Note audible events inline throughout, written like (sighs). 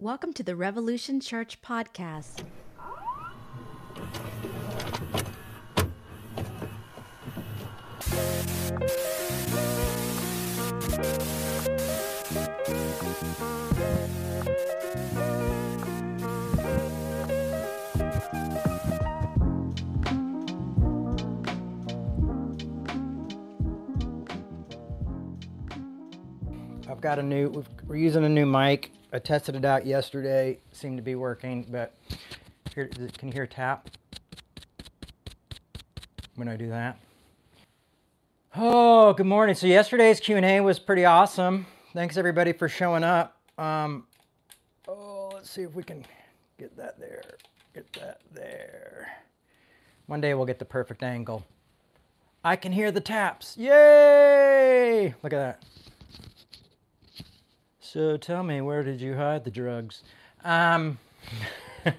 Welcome to the Revolution Church podcast. I've got a new, we're using a new mic. I tested it out yesterday, seemed to be working, but here, can you hear tap? When I do that? Oh, good morning. So yesterday's Q&A was pretty awesome. Thanks everybody for showing up. Um, oh, let's see if we can get that there, get that there. One day we'll get the perfect angle. I can hear the taps. Yay! Look at that. So tell me, where did you hide the drugs? Um, (laughs)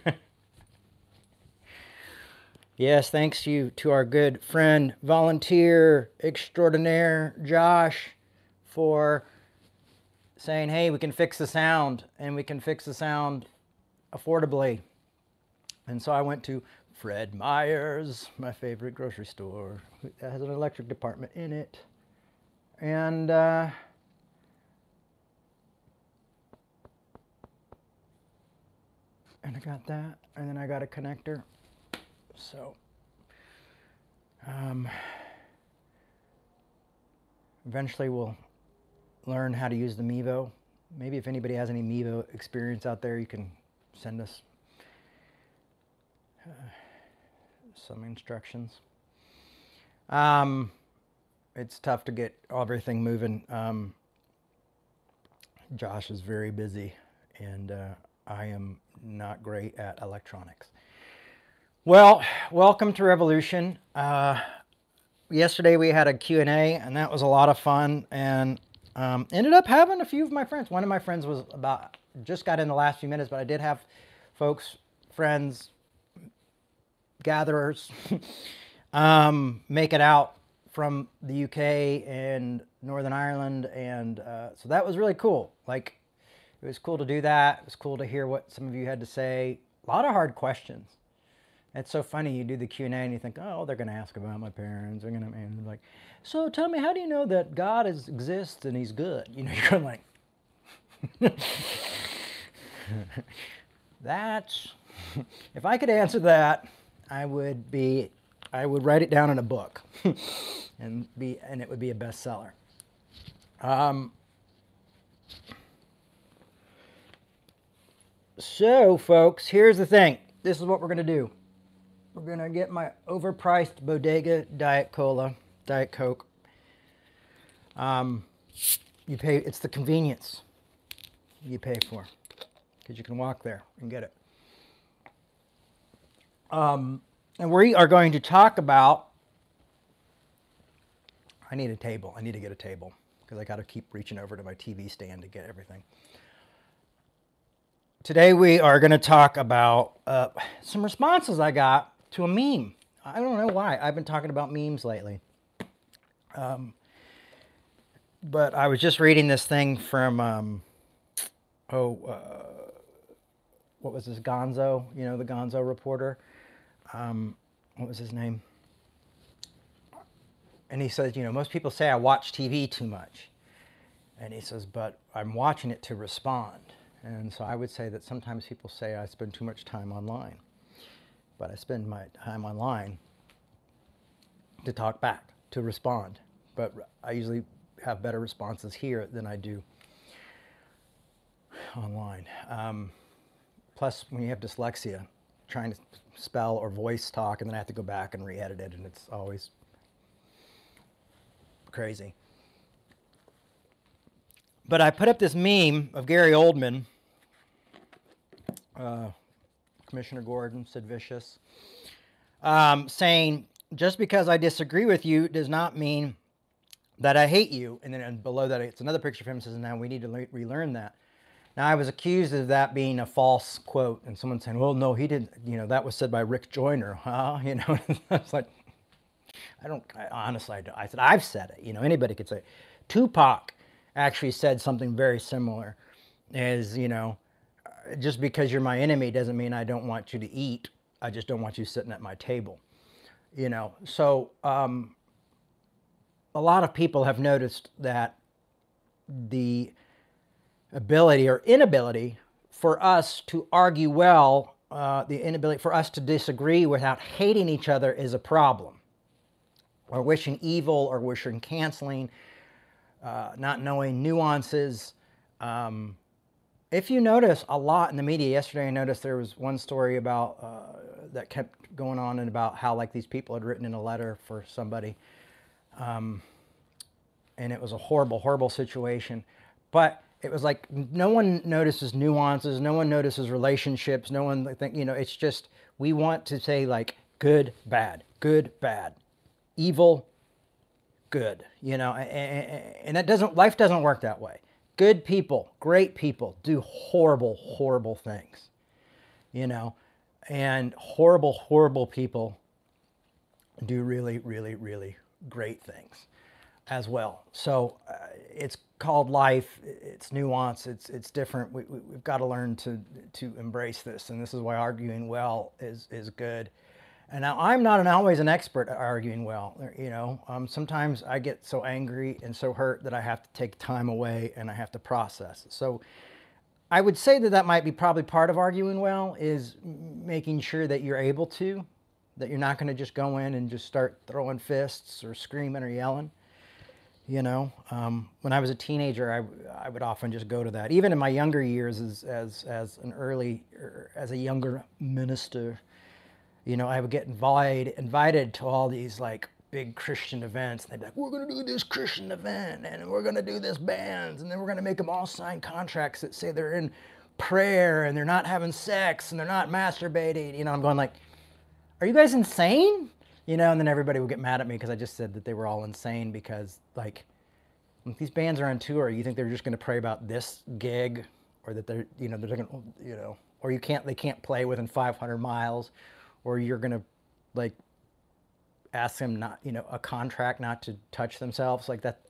yes, thanks you to our good friend, volunteer extraordinaire Josh, for saying, "Hey, we can fix the sound, and we can fix the sound affordably." And so I went to Fred Meyer's, my favorite grocery store, that has an electric department in it, and. Uh, and I got that, and then I got a connector. So, um, eventually we'll learn how to use the Mevo. Maybe if anybody has any Mevo experience out there, you can send us uh, some instructions. Um, it's tough to get everything moving. Um, Josh is very busy, and uh, I am not great at electronics. Well, welcome to Revolution. Uh, yesterday we had a Q&A, and that was a lot of fun, and um, ended up having a few of my friends. One of my friends was about just got in the last few minutes, but I did have folks, friends, gatherers, (laughs) um, make it out from the UK and Northern Ireland, and uh, so that was really cool. Like, it was cool to do that. It was cool to hear what some of you had to say. A lot of hard questions. It's so funny. You do the Q and A and you think, oh, they're going to ask about my parents. They're going to and like, so tell me, how do you know that God is, exists and He's good? You know, (laughs) you're like, that's. If I could answer that, I would be, I would write it down in a book, (laughs) and be, and it would be a bestseller. Um, So, folks, here's the thing. This is what we're going to do. We're going to get my overpriced Bodega Diet Cola, Diet Coke. Um, you pay, it's the convenience you pay for because you can walk there and get it. Um, and we are going to talk about. I need a table. I need to get a table because I got to keep reaching over to my TV stand to get everything. Today we are going to talk about uh, some responses I got to a meme. I don't know why. I've been talking about memes lately. Um, but I was just reading this thing from, um, oh, uh, what was this? Gonzo, you know, the Gonzo reporter. Um, what was his name? And he says, you know, most people say I watch TV too much. And he says, but I'm watching it to respond. And so I would say that sometimes people say I spend too much time online, but I spend my time online to talk back, to respond. But I usually have better responses here than I do online. Um, plus, when you have dyslexia, trying to spell or voice talk, and then I have to go back and re-edit it, and it's always crazy. But I put up this meme of Gary Oldman uh, Commissioner Gordon, Sid Vicious, um, saying, just because I disagree with you does not mean that I hate you. And then and below that, it's another picture of him says, now we need to le- relearn that. Now, I was accused of that being a false quote, and someone saying, well, no, he didn't, you know, that was said by Rick Joyner. Huh? (laughs) You know, (laughs) I was like, I don't, I, honestly, I, don't. I said, I've said it. You know, anybody could say it. Tupac actually said something very similar, as, you know, just because you're my enemy doesn't mean I don't want you to eat. I just don't want you sitting at my table. You know, so um, a lot of people have noticed that the ability or inability for us to argue well, uh, the inability for us to disagree without hating each other is a problem. Or wishing evil or wishing canceling, uh, not knowing nuances. Um, if you notice a lot in the media yesterday, I noticed there was one story about uh, that kept going on and about how like these people had written in a letter for somebody, um, and it was a horrible, horrible situation. But it was like no one notices nuances, no one notices relationships, no one think you know. It's just we want to say like good, bad, good, bad, evil, good. You know, and, and that doesn't life doesn't work that way. Good people, great people do horrible, horrible things, you know, and horrible, horrible people do really, really, really great things as well. So uh, it's called life. It's nuance. It's it's different. We, we, have got to learn to to embrace this, and this is why arguing well is is good. And now I'm not an, always an expert at arguing well. You know, um, sometimes I get so angry and so hurt that I have to take time away and I have to process. So I would say that that might be probably part of arguing well is making sure that you're able to, that you're not going to just go in and just start throwing fists or screaming or yelling. You know, um, when I was a teenager, I, I would often just go to that. Even in my younger years, as as, as an early, er, as a younger minister, you know, I would get invited invited to all these like big Christian events. And they'd be like, "We're to do this Christian event, and we're to do this bands, and then we're to make them all sign contracts that say they're in prayer and they're not having sex and they're not masturbating." You know, I'm going like, "Are you guys insane?" You know, and then everybody would get mad at me because I just said that they were all insane because like. These bands are on tour, you think they're just to pray about this gig, or that they're, you know, they're to, you know, or you can't, they can't play within 500 miles, or you're going to like ask them not, you know, a contract not to touch themselves like that.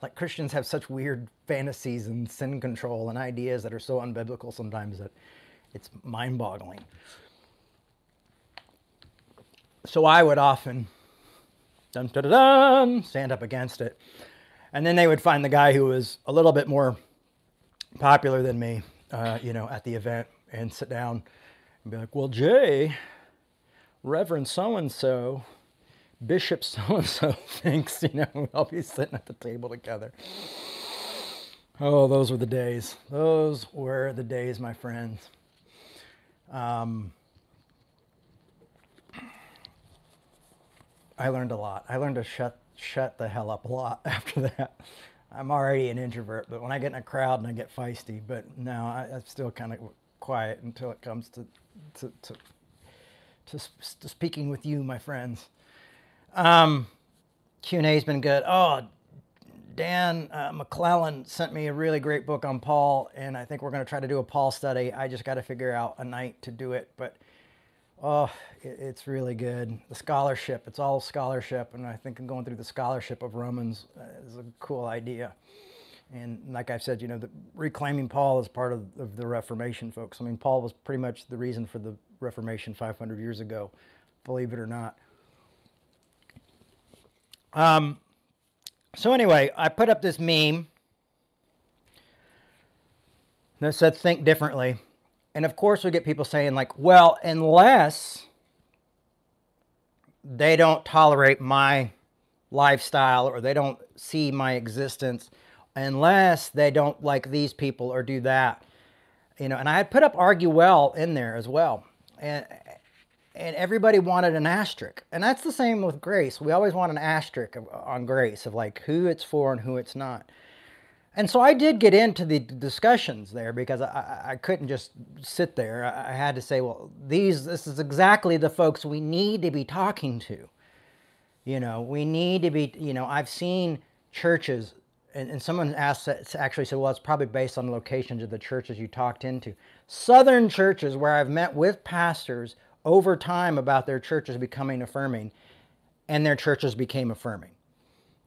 Like Christians have such weird fantasies and sin control and ideas that are so unbiblical sometimes that it's mind boggling. So I would often dun, dun, dun, dun, stand up against it. And then they would find the guy who was a little bit more popular than me, uh, you know, at the event and sit down and be like, well, Jay, Reverend so and so, Bishop so and so thinks, you know, I'll be sitting at the table together. Oh, those were the days. Those were the days, my friends. Um, I learned a lot. I learned to shut shut the hell up a lot (laughs) after that. I'm already an introvert, but when I get in a crowd and I get feisty, but no, I, I'm still kind of quiet until it comes to to to, to, to speaking with you, my friends. Um, Q and A's been good. Oh, Dan uh, McClellan sent me a really great book on Paul, and I think we're going to try to do a Paul study. I just got to figure out a night to do it, but oh, it, it's really good. The scholarship, it's all scholarship, and I think I'm going through the scholarship of Romans uh, is a cool idea. And like I've said, you know, the, reclaiming Paul is part of, of, the Reformation, folks. I mean, Paul was pretty much the reason for the Reformation 500 years ago, believe it or not. Um, so anyway, I put up this meme that said think differently. And of course, we get people saying, like, well, unless they don't tolerate my lifestyle or they don't see my existence unless they don't like these people or do that. You know, and I had put up argue well in there as well. And and everybody wanted an asterisk. And that's the same with grace. We always want an asterisk on grace of like who it's for and who it's not. And so I did get into the discussions there because I, I couldn't just sit there. I had to say, well, these this is exactly the folks we need to be talking to. You know, we need to be, you know, I've seen churches and, and someone asked actually said, well, it's probably based on the locations of the churches you talked into. Southern churches where I've met with pastors over time about their churches becoming affirming, and their churches became affirming.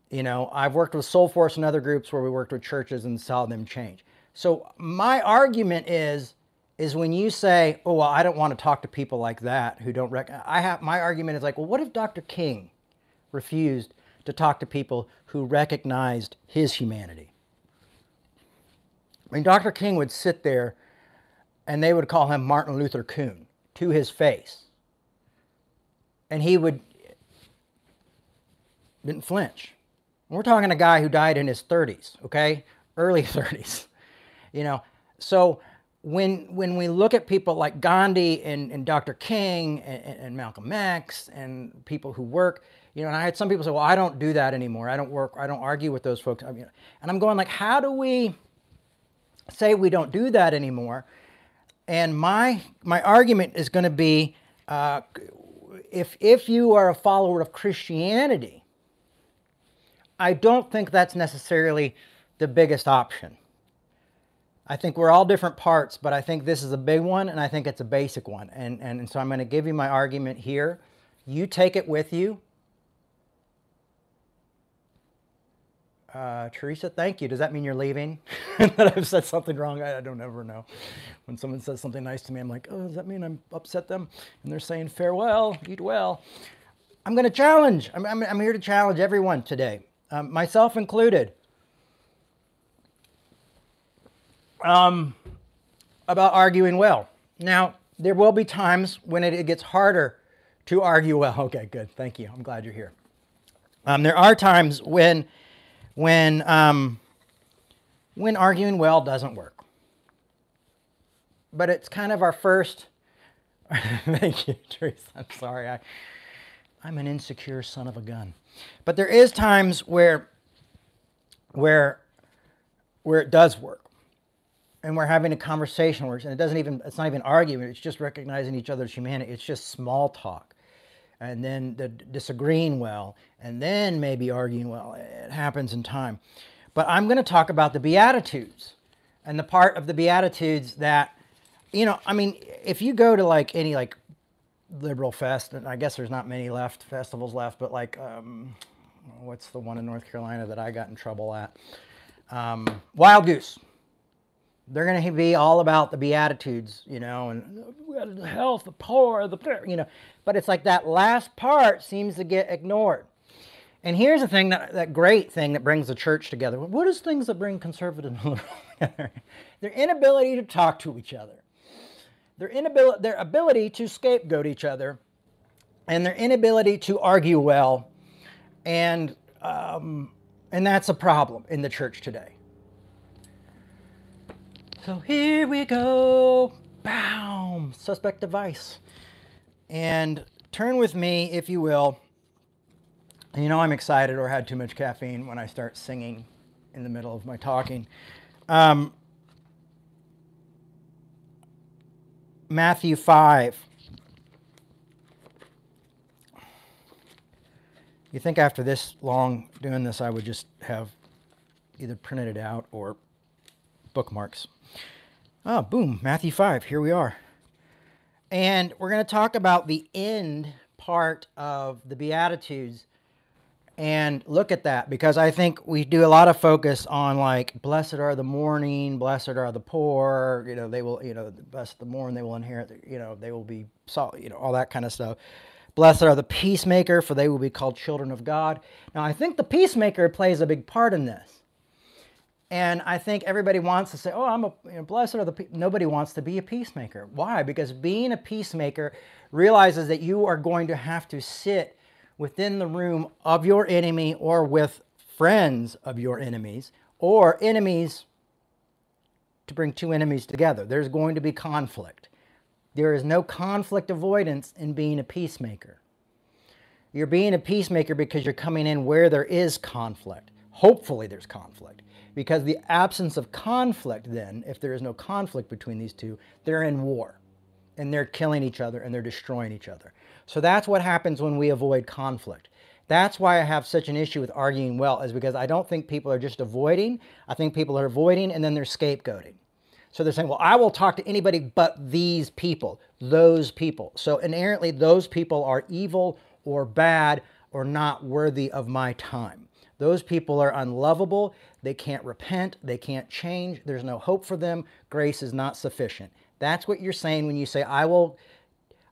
You know, I've worked with Soulforce and other groups where we worked with churches and saw them change. So my argument is is when you say, "Oh, well, I don't want to talk to people like that who don't rec-. I have my argument is like, "Well, what if Dr. King refused to talk to people who recognized his humanity?" I mean, Dr. King would sit there and they would call him Martin Luther Coon to his face. And he would didn't flinch. We're talking a guy who died in his 30s, okay? Early (laughs) 30s. You know, so when when we look at people like Gandhi and, and Dr. King and, and Malcolm X and people who work, you know, and I had some people say, well, I don't do that anymore. I don't work, I don't argue with those folks. I mean, and I'm going like, how do we say we don't do that anymore? And my my argument is going to be, uh, if if you are a follower of Christianity, I don't think that's necessarily the biggest option. I think we're all different parts, but I think this is a big one and I think it's a basic one. And, and, and so I'm going to give you my argument here. You take it with you. Uh, Teresa, thank you. Does that mean you're leaving? (laughs) that I've said something wrong? I, I, don't ever know. When someone says something nice to me, I'm like, oh, does that mean I'm upset them? And they're saying farewell, eat well. I'm going to challenge. I'm, I'm, I'm, here to challenge everyone today, um, myself included. Um, about arguing well. Now, there will be times when it, it, gets harder to argue well. (laughs) Okay, good. Thank you. I'm glad you're here. Um, there are times when when um, when arguing well doesn't work. But it's kind of our first. (laughs) Thank you, Teresa. I'm sorry. I, I'm an insecure son of a gun. But there is times where where where it does work. And we're having a conversation where and it doesn't even it's not even arguing it's just recognizing each other's humanity. It's just small talk and then the disagreeing well, and then maybe arguing well. It happens in time. But I'm going to talk about the Beatitudes and the part of the Beatitudes that, you know, I mean, if you go to like any like liberal fest, and I guess there's not many left, festivals left, but like, um, what's the one in North Carolina that I got in trouble at? Um, Wild Goose. They're going to be all about the Beatitudes, you know, and the health, the poor, the, you know, but it's like that last part seems to get ignored. And here's the thing that, that great thing that brings the church together. What is things that bring conservative and liberal (laughs) together? Their inability to talk to each other, their inability, their ability to scapegoat each other, and their inability to argue well, and um, and that's a problem in the church today. So here we go. Boom! Suspect device. And turn with me, if you will. You know I'm excited or had too much caffeine when I start singing in the middle of my talking. Um, Matthew 5. You think after this long doing this, I would just have either printed it out or bookmarks. Oh, boom, Matthew 5, here we are. And we're going to talk about the end part of the Beatitudes and look at that because I think we do a lot of focus on like, blessed are the mourning, blessed are the poor, you know, they will, you know, blessed the mourn, they will inherit, you know, they will be, you know, all that kind of stuff. Blessed are the peacemaker, for they will be called children of God. Now, I think the peacemaker plays a big part in this. And I think everybody wants to say, oh, I'm a you know, blessed are the nobody wants to be a peacemaker. Why? Because being a peacemaker realizes that you are going to have to sit within the room of your enemy or with friends of your enemies or enemies to bring two enemies together. There's going to be conflict. There is no conflict avoidance in being a peacemaker. You're being a peacemaker because you're coming in where there is conflict. Hopefully, there's conflict. Because the absence of conflict, then, if there is no conflict between these two, they're in war and they're killing each other and they're destroying each other. So that's what happens when we avoid conflict. That's why I have such an issue with arguing well, is because I don't think people are just avoiding. I think people are avoiding and then they're scapegoating. So they're saying, well, I will talk to anybody but these people, those people. So inherently, those people are evil or bad or not worthy of my time Those people are unlovable. They can't repent. They can't change. There's no hope for them. Grace is not sufficient. That's what you're saying when you say, I will,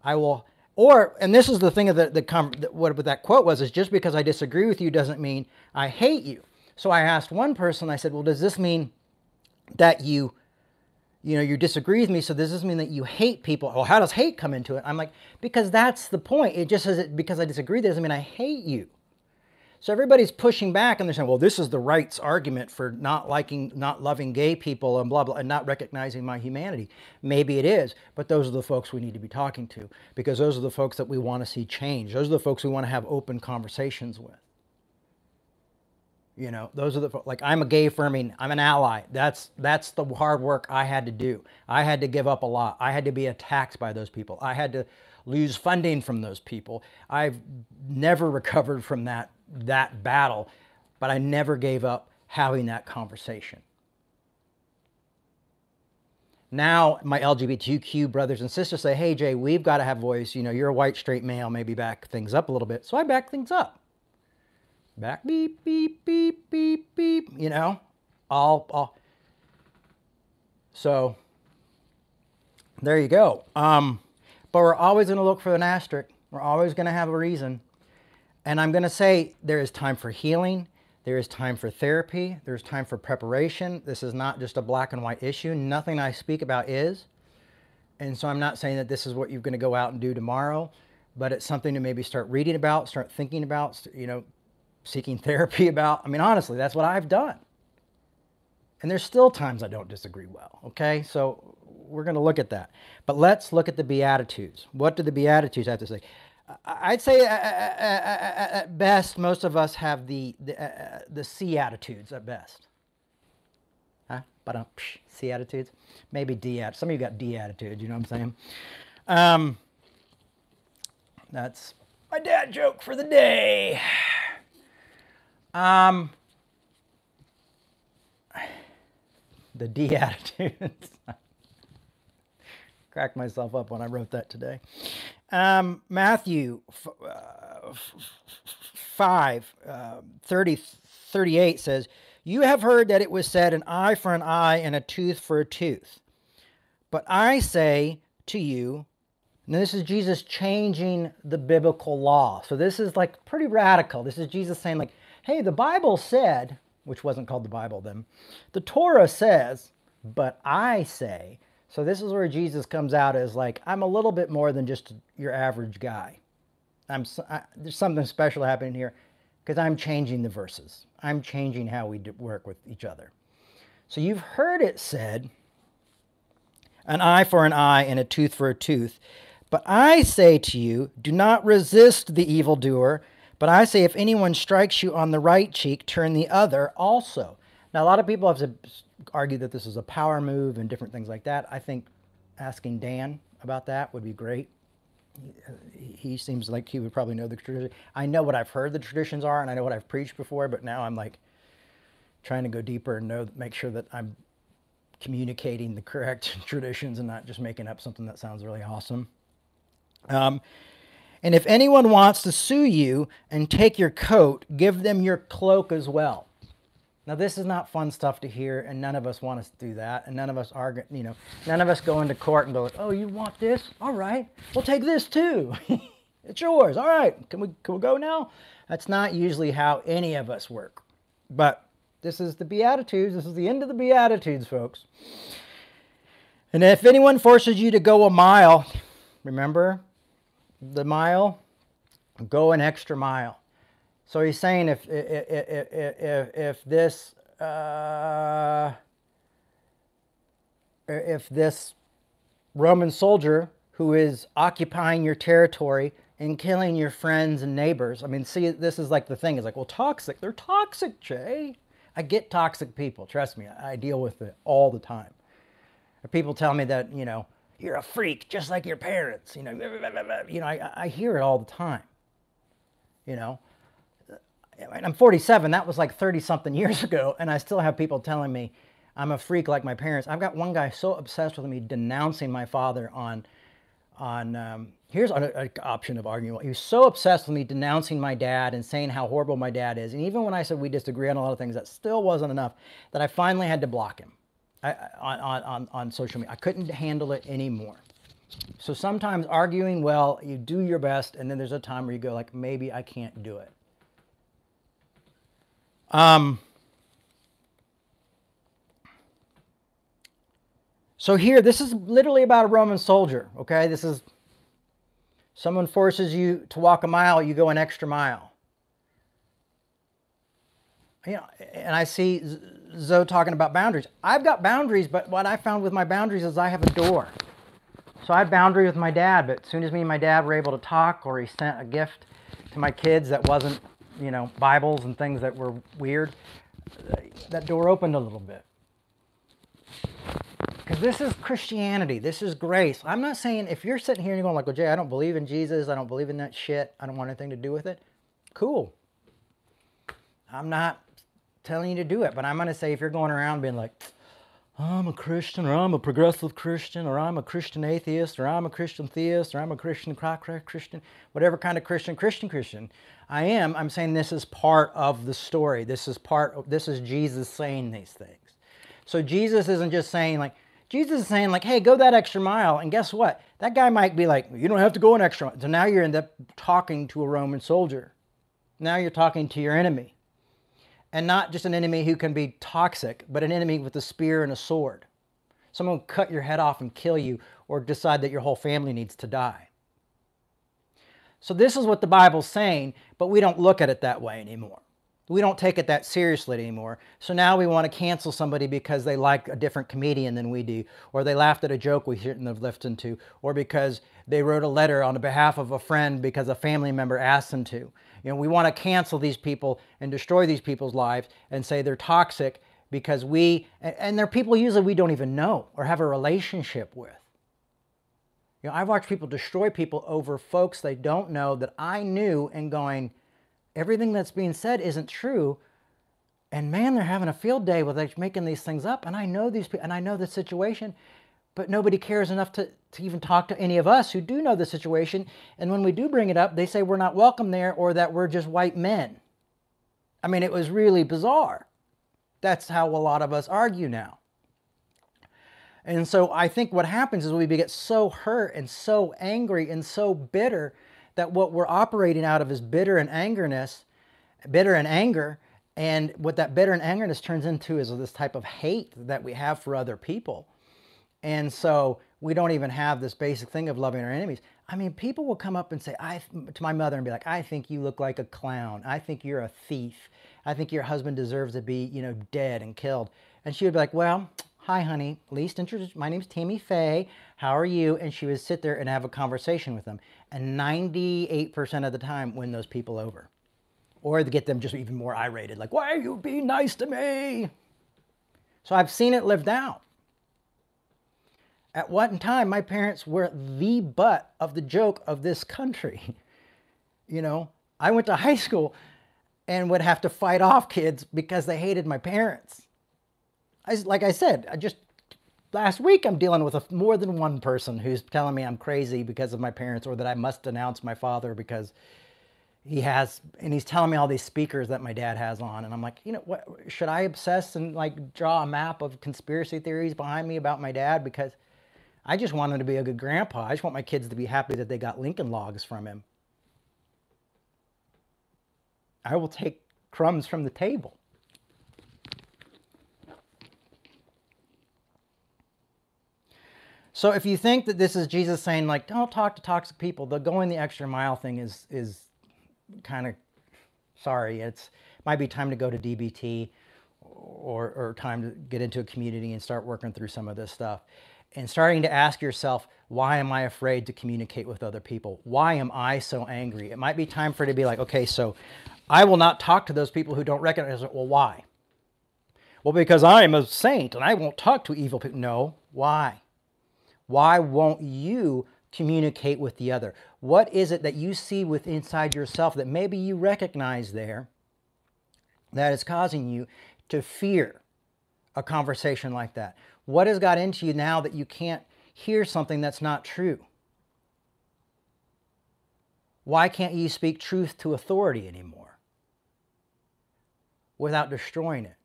I will, or, and this is the thing of the, the, what that quote was, is just because I disagree with you doesn't mean I hate you. So I asked one person, I said, well, does this mean that you, you know, you disagree with me, so this does this mean that you hate people? Well, how does hate come into it? I'm like, because that's the point. It just says it because I disagree doesn't mean I hate you. So everybody's pushing back and they're saying, well, this is the right's argument for not liking, not loving gay people and blah, blah, and not recognizing my humanity. Maybe it is, but those are the folks we need to be talking to because those are the folks that we want to see change. Those are the folks we want to have open conversations with. You know, those are the like I'm a gay affirming, I'm an ally. That's that's the hard work I had to do. I had to give up a lot. I had to be attacked by those people. I had to lose funding from those people. I've never (laughs) recovered from that that battle, but I never gave up having that conversation. Now my LGBTQ brothers and sisters say, "Hey Jay, we've got to have voice. You know, you're a white straight male, maybe back things up a little bit." So I back things up back beep beep beep beep beep you know all all so there you go um but we're always going to look for an asterisk we're always going to have a reason and i'm going to say there is time for healing there is time for therapy there's time for preparation this is not just a black and white issue nothing i speak about is and so i'm not saying that this is what you're going to go out and do tomorrow but it's something to maybe start reading about start thinking about you know seeking (laughs) therapy about. I mean, honestly, that's what I've done. And there's still times I don't disagree well, okay? So we're going to look at that. But let's look at the Beatitudes. What do the Beatitudes have to say? I'd say uh, uh, uh, at best, most of us have the, the, uh, the C attitudes at best. Huh? But C attitudes? Maybe D attitudes. Some of you got D attitudes, you know what I'm saying? Um, that's my dad joke for the day. Um, the D (laughs) attitudes. Cracked myself up when I wrote that today. Um, Matthew uh, 5, uh, 30, 38 says, You have heard that it was said, an eye for an eye and a tooth for a tooth. But I say to you, and this is Jesus changing the biblical law. So this is like pretty radical. This is Jesus saying, like, hey, the Bible said, which wasn't called the Bible then, the Torah says, but I say. So this is where Jesus comes out as like, I'm a little bit more than just your average guy. I'm, I, there's something special happening here because I'm changing the verses. I'm changing how we work with each other. So you've heard it said, an eye for an eye and a tooth for a tooth. But I say to you, do not resist the evildoer. But I say, if anyone strikes you on the right cheek, turn the other also. Now, a lot of people have argued that this is a power move and different things like that. I think asking Dan about that would be great. He seems like he would probably know the tradition. I know what I've heard the traditions are, and I know what I've preached before, but now I'm like trying to go deeper and know, make sure that I'm communicating the correct (laughs) traditions and not just making up something that sounds really awesome. Um, and if anyone wants to sue you and take your coat, give them your cloak as well. Now, this is not fun stuff to hear, and none of us want to do that. And none of us are, you know, none of us go into court and go, oh, you want this? All right, we'll take this too. (laughs) it's yours. All right, can we, can we go now? That's not usually how any of us work. But this is the Beatitudes. This is the end of the Beatitudes, folks. And if anyone forces you to go a mile, remember, the mile, go an extra mile. So he's saying if if if, if this uh, if this Roman soldier who is occupying your territory and killing your friends and neighbors. I mean, see, this is like the thing. It's like, well, toxic. They're toxic, Jay. I get toxic people. Trust me, I deal with it all the time. People tell me that, you know, you're a freak just like your parents you know (laughs) you know I, I hear it all the time you know i'm 47 that was like 30 something (laughs) years ago and i still have people telling me i'm a freak like my parents i've got one guy so obsessed with me denouncing my father on on um, here's an, option of arguing. He was so obsessed with me denouncing my dad and saying how horrible my dad is, and even when I said we disagree on a lot of things, that still wasn't enough. That I finally had to block him I, on, on on social media. I couldn't handle it anymore. So sometimes arguing, well, you do your best, and then there's a time where you go like, maybe I can't do it. Um. So here, this is literally about a Roman soldier, okay? This is someone forces you to walk a mile, you go an extra mile. You know, and I see Zoe talking about boundaries. I've got boundaries, but what I found with my boundaries is I have a door. So I had boundary with my dad, but as soon as me and my dad were able to talk, or he sent a gift to my kids that wasn't, you know, Bibles and things that were weird, that door opened a little bit. Because this is Christianity. This is grace. I'm not saying if you're sitting here and you're going like, well, Jay, I don't believe in Jesus. I don't believe in that shit. I don't want anything to do with it. Cool. I'm not telling you to do it, but I'm going to say if you're going around being like, I'm a Christian, or I'm a progressive Christian, or I'm a Christian atheist, or I'm a Christian theist, or I'm a Christian Christian, whatever kind of Christian, Christian Christian I am, I'm saying this is part of the story. This is part of, this is Jesus saying these things. So Jesus isn't just saying like, Jesus is saying, like, hey, go that extra mile. And guess what? That guy might be like, you don't have to go an extra mile. So now you're end up talking to a Roman soldier. Now you're talking to your enemy. And not just an enemy who can be toxic, but an enemy with a spear and a sword. Someone will cut your head off and kill you or decide that your whole family needs to die. So this is what the Bible's saying, but we don't look at it that way anymore we don't take it that seriously anymore. So now we want to cancel somebody because they like a different comedian than we do, or they laughed at a joke we shouldn't have listened to, or because they wrote a letter on behalf of a friend because a family member asked them to. You know, we want to cancel these people and destroy these people's lives and say they're toxic because we, and they're people usually we don't even know or have a relationship with. You know, I've watched people destroy people over folks they don't know that I knew and going, everything that's being said isn't true. And man, they're having a field day with making these things up. And I know these people, and I know the situation, but nobody cares enough to, to even talk to any of us who do know the situation. And when we do bring it up, they say we're not welcome there or that we're just white men. I mean, it was really bizarre. That's how a lot of us argue now. And so I think what happens is we get so hurt and so angry and so bitter that what we're operating out of is bitter and angerness, bitter and anger. And what that bitter and angerness turns into is this type of hate that we have for other people. And so we don't even have this basic thing of loving our enemies. I mean, people will come up and say I, to my mother and be like, I think you look like a clown. I think you're a thief. I think your husband deserves to be, you know, dead and killed. And she would be like, well, hi, honey. Least introduce. My name's Tammy Faye. How are you? And she would sit there and have a conversation with them and 98% of the time win those people over. Or get them just even more irated, like, why are you being nice to me? So I've seen it lived out. At one time, my parents were the butt of the joke of this country. (laughs) You know, I went to high school and would have to fight off kids because they hated my parents. I, like I said, I just last week I'm dealing with a, more than one person who's telling me I'm crazy because of my parents or that I must denounce my father because he has and he's telling me all these speakers that my dad has on and I'm like, you know, what should I obsess and like draw a map of conspiracy theories behind me about my dad because I just want him to be a good grandpa. I just want my kids to be happy that they got Lincoln logs from him. I will take crumbs from the table. So if you think that this is Jesus saying like, don't talk to toxic people, the going the extra mile thing is is kind of sorry. It's might be time to go to DBT or, or time to get into a community and start working through some of this stuff. And starting to ask yourself, why am I afraid to communicate with other people? Why am I so angry? It might be time for it to be like, okay, so I will not talk to those people who don't recognize it. Well, why? Well, because I am a saint and I won't talk to evil people. No, why? Why won't you communicate with the other? What is it that you see with inside yourself that maybe you recognize there that is causing you to fear a conversation like that? What has got into you now that you can't hear something that's not true? Why can't you speak truth to authority anymore without destroying it?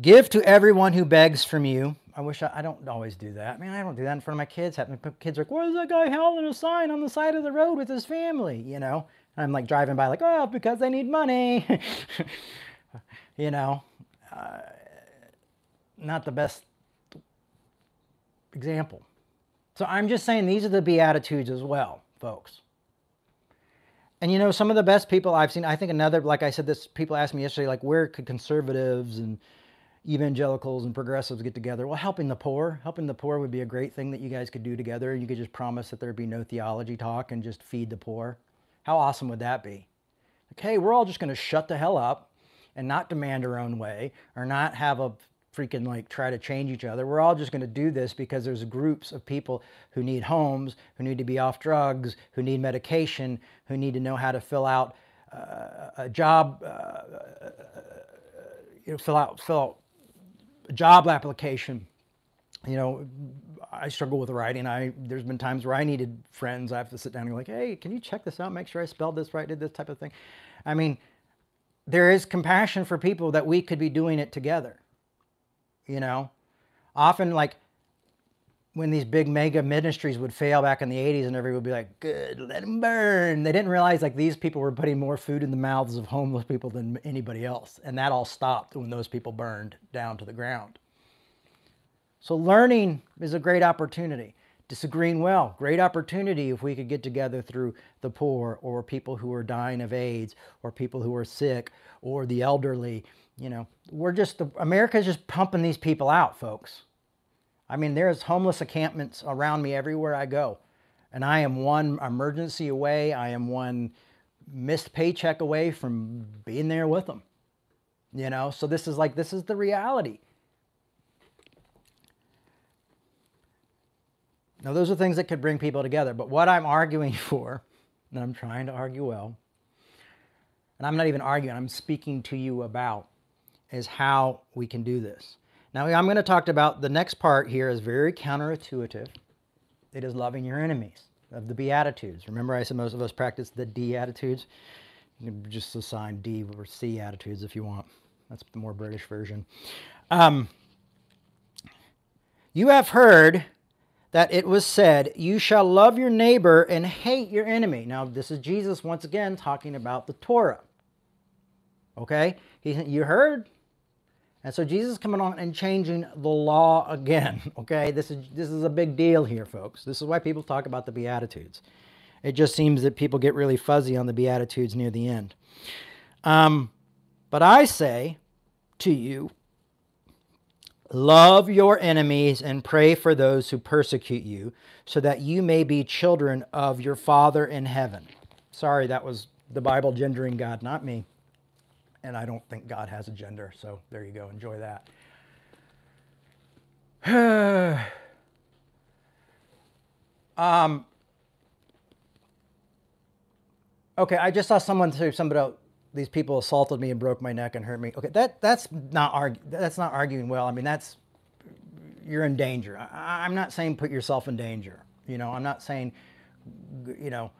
Give to everyone who begs from you. I wish I, I don't always do that. I mean, I don't do that in front of my kids. My kids are like, "Where's that guy holding a sign on the side of the road with his family?" You know, I'm like driving by, like, "Oh, because I need money." (laughs) you know, uh, not the best example. So I'm just saying these are the beatitudes as well, folks. And you know, some of the best people I've seen. I think another, like I said, this people asked me yesterday, like, where could conservatives and evangelicals and progressives get together. Well, helping the poor, helping the poor would be a great thing that you guys could do together. You could just promise that there'd be no theology talk and just feed the poor. How awesome would that be? Okay, we're all just going to shut the hell up and not demand our own way or not have a freaking like try to change each other. We're all just going to do this because there's groups of people who need homes, who need to be off drugs, who need medication, who need to know how to fill out uh, a job, uh, uh you know, fill out fill out a job application, you know, I struggle with writing. I there's been times where I needed friends. I have to sit down and go like, hey, can you check this out? Make sure I spelled this right. Did this type of thing. I mean, there is compassion for people that we could be doing it together. You know, often like when these big mega ministries would fail back in the 80s and everybody would be like, good, let them burn. They didn't realize like these people were putting more food in the mouths of homeless people than anybody else. And that all stopped when those people burned down to the ground. So learning is a great opportunity. Disagreeing well, great opportunity if we could get together through the poor or people who are dying of AIDS or people who are sick or the elderly. You know, we're just, America's just pumping these people out, folks. I mean, there's homeless encampments around me everywhere I go. And I am one emergency away. I am one missed paycheck away from being there with them. You know, so this is like, this is the reality. Now, those are things that could bring people together. But what I'm arguing (laughs) for, and I'm trying to argue well, and I'm not even arguing, I'm speaking to you about, is how we can do this. Now I'm going to talk about the next part here is very counterintuitive. It is loving your enemies of the Beatitudes. Remember I said most of us practice the D attitudes. You can just assign D or C attitudes if you want. That's the more British version. Um, you have heard that it was said, You shall love your neighbor and hate your enemy. Now, this is Jesus once again talking about the Torah. Okay? He, you heard and so Jesus coming on and changing the law again. (laughs) Okay, this is this is a big deal here, folks. This is why people talk about the Beatitudes. It just seems that people get really fuzzy on the Beatitudes near the end. Um, but I say to you, love your enemies and pray for those who persecute you, so that you may be children of your Father in heaven. Sorry, that was the Bible gendering God, not me and I don't think God has a gender. So there you go. Enjoy that. (sighs) um, okay, I just saw someone say somebody these people assaulted me and broke my neck and hurt me. Okay, that that's not argue, that's not arguing well. I mean, that's you're in danger. I, I'm not saying put yourself in danger. You know, I'm not saying, you know,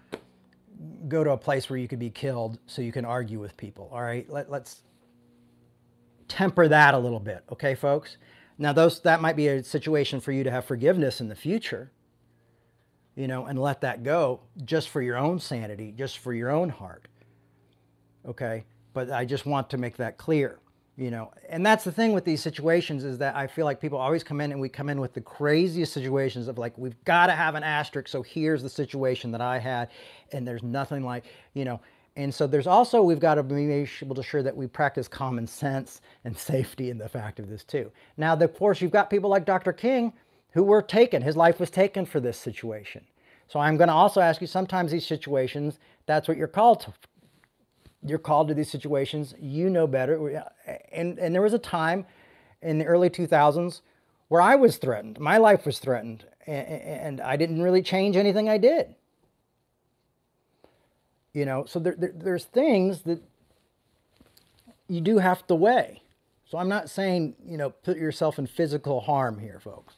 go to a place where you could be killed so you can argue with people. All right, Let, let's temper that a little bit, okay, folks? Now, those that might be a situation for you to have forgiveness in the future, you know, and let that go just for your own sanity, just for your own heart, okay? But I just want to make that clear you know? And that's the thing with these situations is that i feel like people always come in and we come in with the craziest situations of like we've got to have an asterisk so here's the situation that i had and there's nothing like you know? And so there's also we've got to be able to ensure that we practice common sense and safety in the fact of this too. Now of course you've got people like dr king who were taken his life was taken for this situation. So i'm going to also ask you sometimes these situations that's what you're called to, you're called to these situations. You know better. Uh, and, and there was a time in the early 2000s where I was threatened. My life was threatened. And, and I didn't really change anything I did. You know, so there, there, there's things that you do have to weigh. So I'm not saying, you know, put yourself in physical harm here, folks.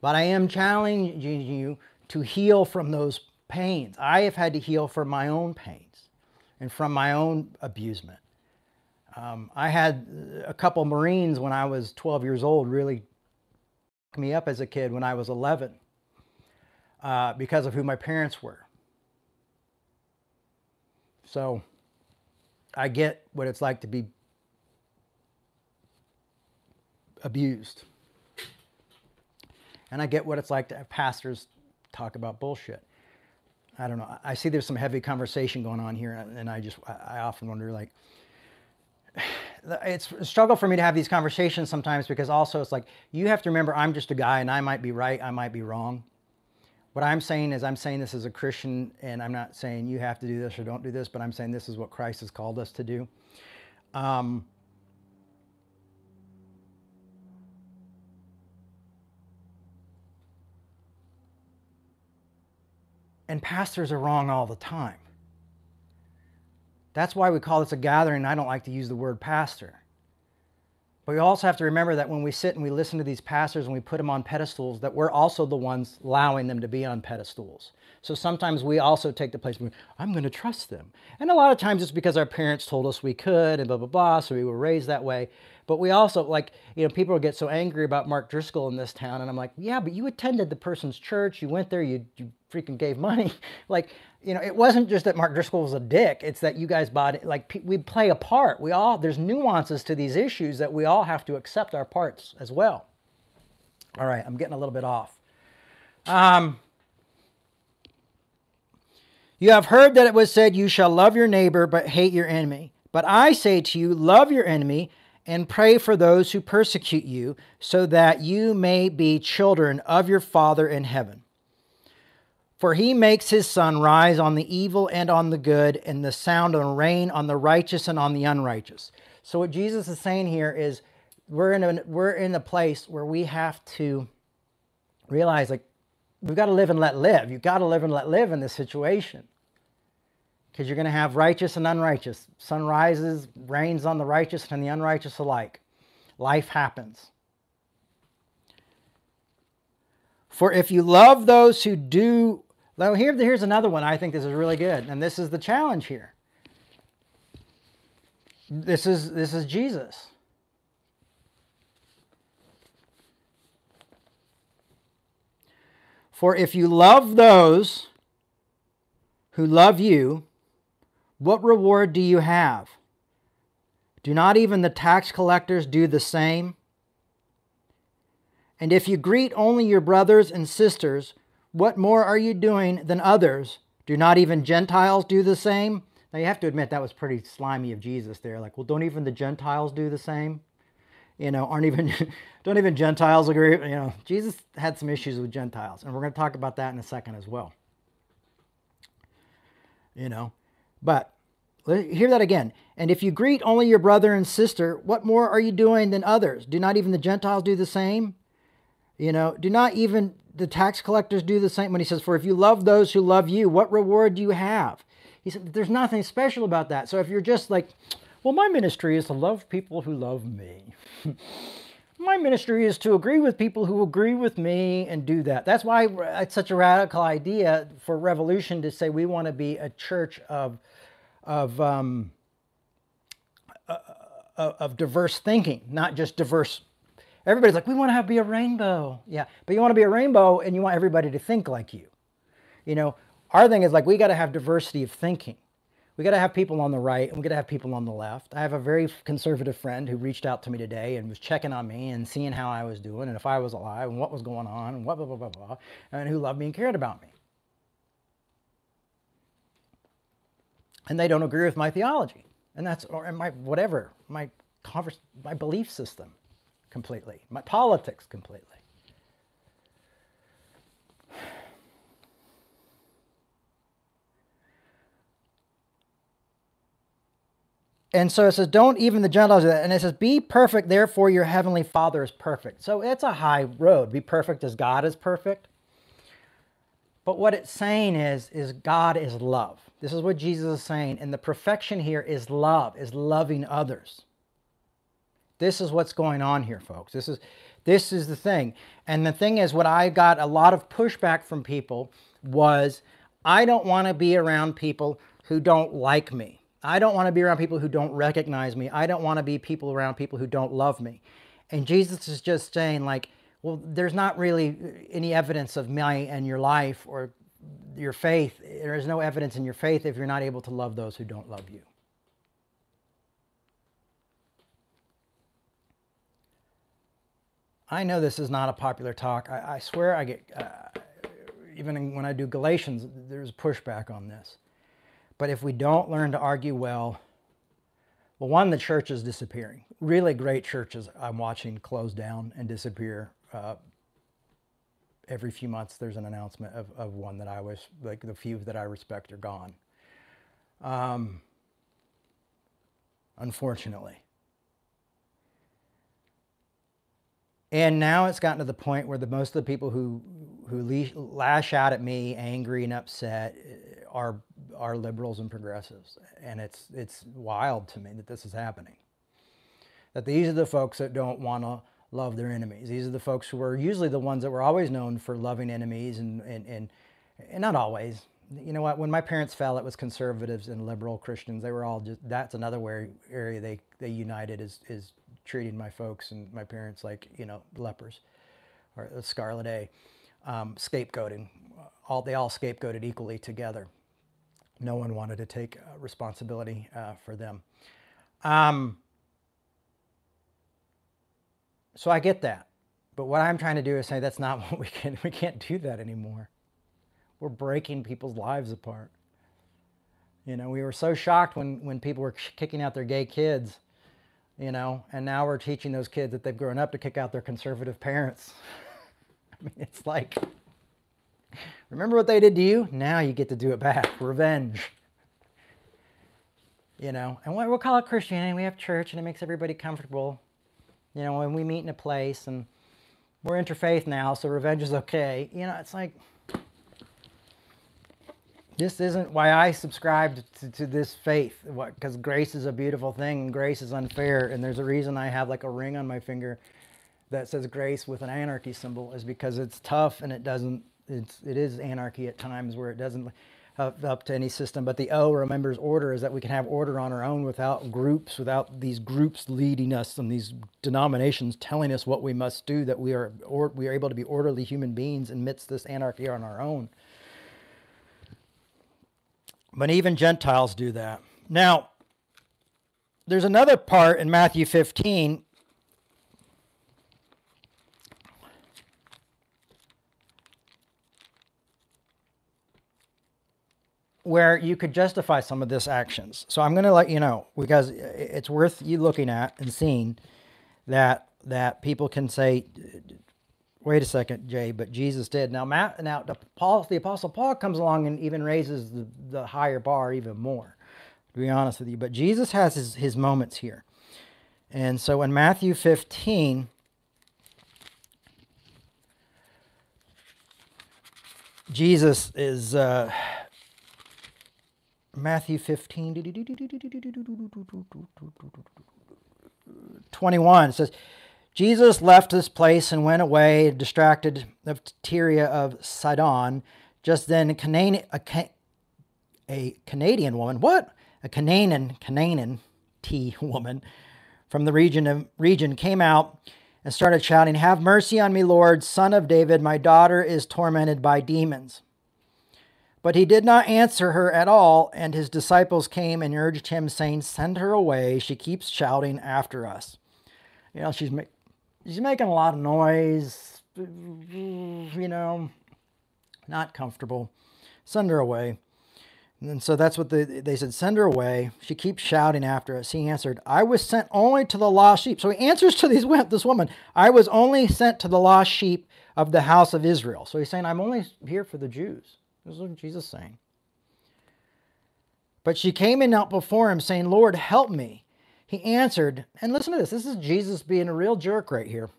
But I am challenging you to heal from those pains. I have had to heal from my own pains and from my own abusement. Um, I had a couple Marines when I was 12 years old really me up as a kid when I was 11 uh, because of who my parents were. So I get what it's like to be abused. And I get what it's like to have pastors talk about bullshit. I don't know. I see there's some heavy conversation going on here, and I just, I often wonder, like, (sighs) it's a struggle for me to have these conversations sometimes because also it's like you have to remember I'm just a guy and I might be right, I might be wrong. What I'm saying is I'm saying this as a Christian and I'm not saying you have to do this or don't do this, but I'm saying this is what Christ has called us to do. Um, and pastors are wrong all the time. That's why we call this a gathering. I don't like to use the word pastor. But we also have to remember that when we sit and we listen to these pastors and we put them on pedestals, that we're also the ones allowing them to be on pedestals. So sometimes we also take the place where I'm going to trust them. And a lot of times it's because our parents told us we could and blah, blah, blah. So we were raised that way. But we also, like, you know, people get so angry about Mark Driscoll in this town. And I'm like, yeah, but you attended the person's church. You went there. You, you freaking gave money. (laughs) like, you know, it wasn't just that Mark Driscoll was a dick. It's that you guys bought it. Like we play a part. We all there's nuances to these issues that we all have to accept our parts as well. All right, I'm getting a little bit off. Um, you have heard that it was said, "You shall love your neighbor, but hate your enemy." But I say to you, love your enemy and pray for those who persecute you, so that you may be children of your Father in heaven. For he makes his sun rise on the evil and on the good, and the sound and rain on the righteous and on the unrighteous. So what Jesus is saying here is we're in a we're in a place where we have to realize like we've got to live and let live. You've got to live and let live in this situation. Because you're going to have righteous and unrighteous. Sun rises, rains on the righteous and the unrighteous alike. Life happens. For if you love those who do now, here, here's another one. I think this is really good, and this is the challenge here. This is this is Jesus. For if you love those who love you, what reward do you have? Do not even the tax collectors do the same? And if you greet only your brothers and sisters, what more are you doing than others? Do not even Gentiles do the same? Now you have to admit that was pretty slimy of Jesus there. Like, well, don't even the Gentiles do the same? You know, aren't even (laughs) don't even Gentiles agree? You know, Jesus had some issues with Gentiles, and we're going to talk about that in a second as well. You know, but hear that again. And if you greet only your brother and sister, what more are you doing than others? Do not even the Gentiles do the same? You know, do not even the tax collectors do the same when he says, For if you love those who love you, what reward do you have? He said, There's nothing special about that. So if you're just like, Well, my ministry is to love people who love me. (laughs) my ministry is to agree with people who agree with me and do that. That's why it's such a radical idea for Revolution to say we want to be a church of, of, um, uh, uh of diverse thinking, not just diverse Everybody's like, we want to have be a rainbow. Yeah, but you want to be a rainbow and you want everybody to think like you. You know, our thing is like we got to have diversity of thinking. We got to have people on the right and we got to have people on the left. I have a very conservative friend who reached out to me today and was checking on me and seeing how I was doing and if I was alive and what was going on and what blah blah blah blah and who loved me and cared about me. And they don't agree with my theology. And that's or my whatever, my converse, my belief system completely, my politics completely. And so it says, don't even the Gentiles do that. And it says, be perfect, therefore your heavenly Father is perfect. So it's a high road. Be perfect as God is perfect. But what it's saying is, is God is love. This is what Jesus is saying. And the perfection here is love, is loving others. This is what's going on here, folks. This is This is the thing. And the thing is, what I got a lot of pushback from people was I don't want to be around people who don't like me. I don't want to be around people who don't recognize me. I don't want to be people around people who don't love me. And Jesus is just saying, like, well, there's not really any evidence of me and your life or your faith. There is no evidence in your faith if you're not able to love those who don't love you. I know this is not a popular talk. I, I swear I get, uh, even when I do Galatians, there's pushback on this. But if we don't learn to argue well, well, one, the church is disappearing. Really great churches I'm watching close down and disappear. Uh, every few months, there's an announcement of, of one that I was, like the few that I respect are gone. Um, unfortunately. And now it's gotten to the point where the most of the people who who lash out at me, angry and upset, uh, are are liberals and progressives, and it's it's wild to me that this is happening. That these are the folks that don't want to love their enemies. These are the folks who were usually the ones that were always known for loving enemies, and and and, and not always. You know what? When my parents fell, it was conservatives and liberal Christians. They were all just. That's another area they they united is is treating my folks and my parents like you know lepers or scarlet A, um, scapegoating. All they all scapegoated equally together. No one wanted to take uh, responsibility uh, for them. Um, so I get that, but what I'm trying to do is say that's not (laughs) what we can. We can't do that anymore. We're breaking people's lives apart. You know, we were so shocked when when people were kicking out their gay kids you know, and now we're teaching those kids that they've grown up to kick out their conservative parents. (laughs) I mean, it's like, remember what they did to you? Now you get to do it back. Revenge. You know, and we'll call it Christianity. We have church and it makes everybody comfortable. You know, when we meet in a place and we're interfaith now, so revenge is okay. You know, it's like, this isn't why I subscribed to, to this faith. Because grace is a beautiful thing and grace is unfair. And there's a reason I have like a ring on my finger that says grace with an anarchy symbol is because it's tough and it doesn't, it's, it is anarchy at times where it doesn't up, up to any system. But the O remembers order is that we can have order on our own without groups, without these groups leading us and these denominations telling us what we must do, that we are, or, we are able to be orderly human beings amidst this anarchy on our own. But even Gentiles do that. Now, there's another part in Matthew 15 where you could justify some of this actions. So I'm going to let you know because it's worth you looking at and seeing that that people can say wait a second, Jay, but Jesus did. Now, Matt, now the, Paul, the Apostle Paul comes along and even raises the, the higher bar even more, to be honest with you. But Jesus has his, his moments here. And so in Matthew 15, Jesus is uh, Matthew 15 21 says Jesus left this place and went away, distracted of Tyria of Sidon. Just then, a, Canaan, a, a Canadian woman, what? A Canaan, Canaan T woman from the region of region came out and started shouting, "Have mercy on me, Lord, son of David! My daughter is tormented by demons." But he did not answer her at all, and his disciples came and urged him, saying, "Send her away; she keeps shouting after us." You know, she's He's making a lot of noise, you know, not comfortable. Send her away. And so that's what they, they said, send her away. She keeps shouting after us. He answered, I was sent only to the lost sheep. So he answers to these, this woman, I was only sent to the lost sheep of the house of Israel. So he's saying, I'm only here for the Jews. This is what Jesus is saying. But she came and knelt before him, saying, Lord, help me. He answered, and listen to this this is Jesus being a real jerk right here.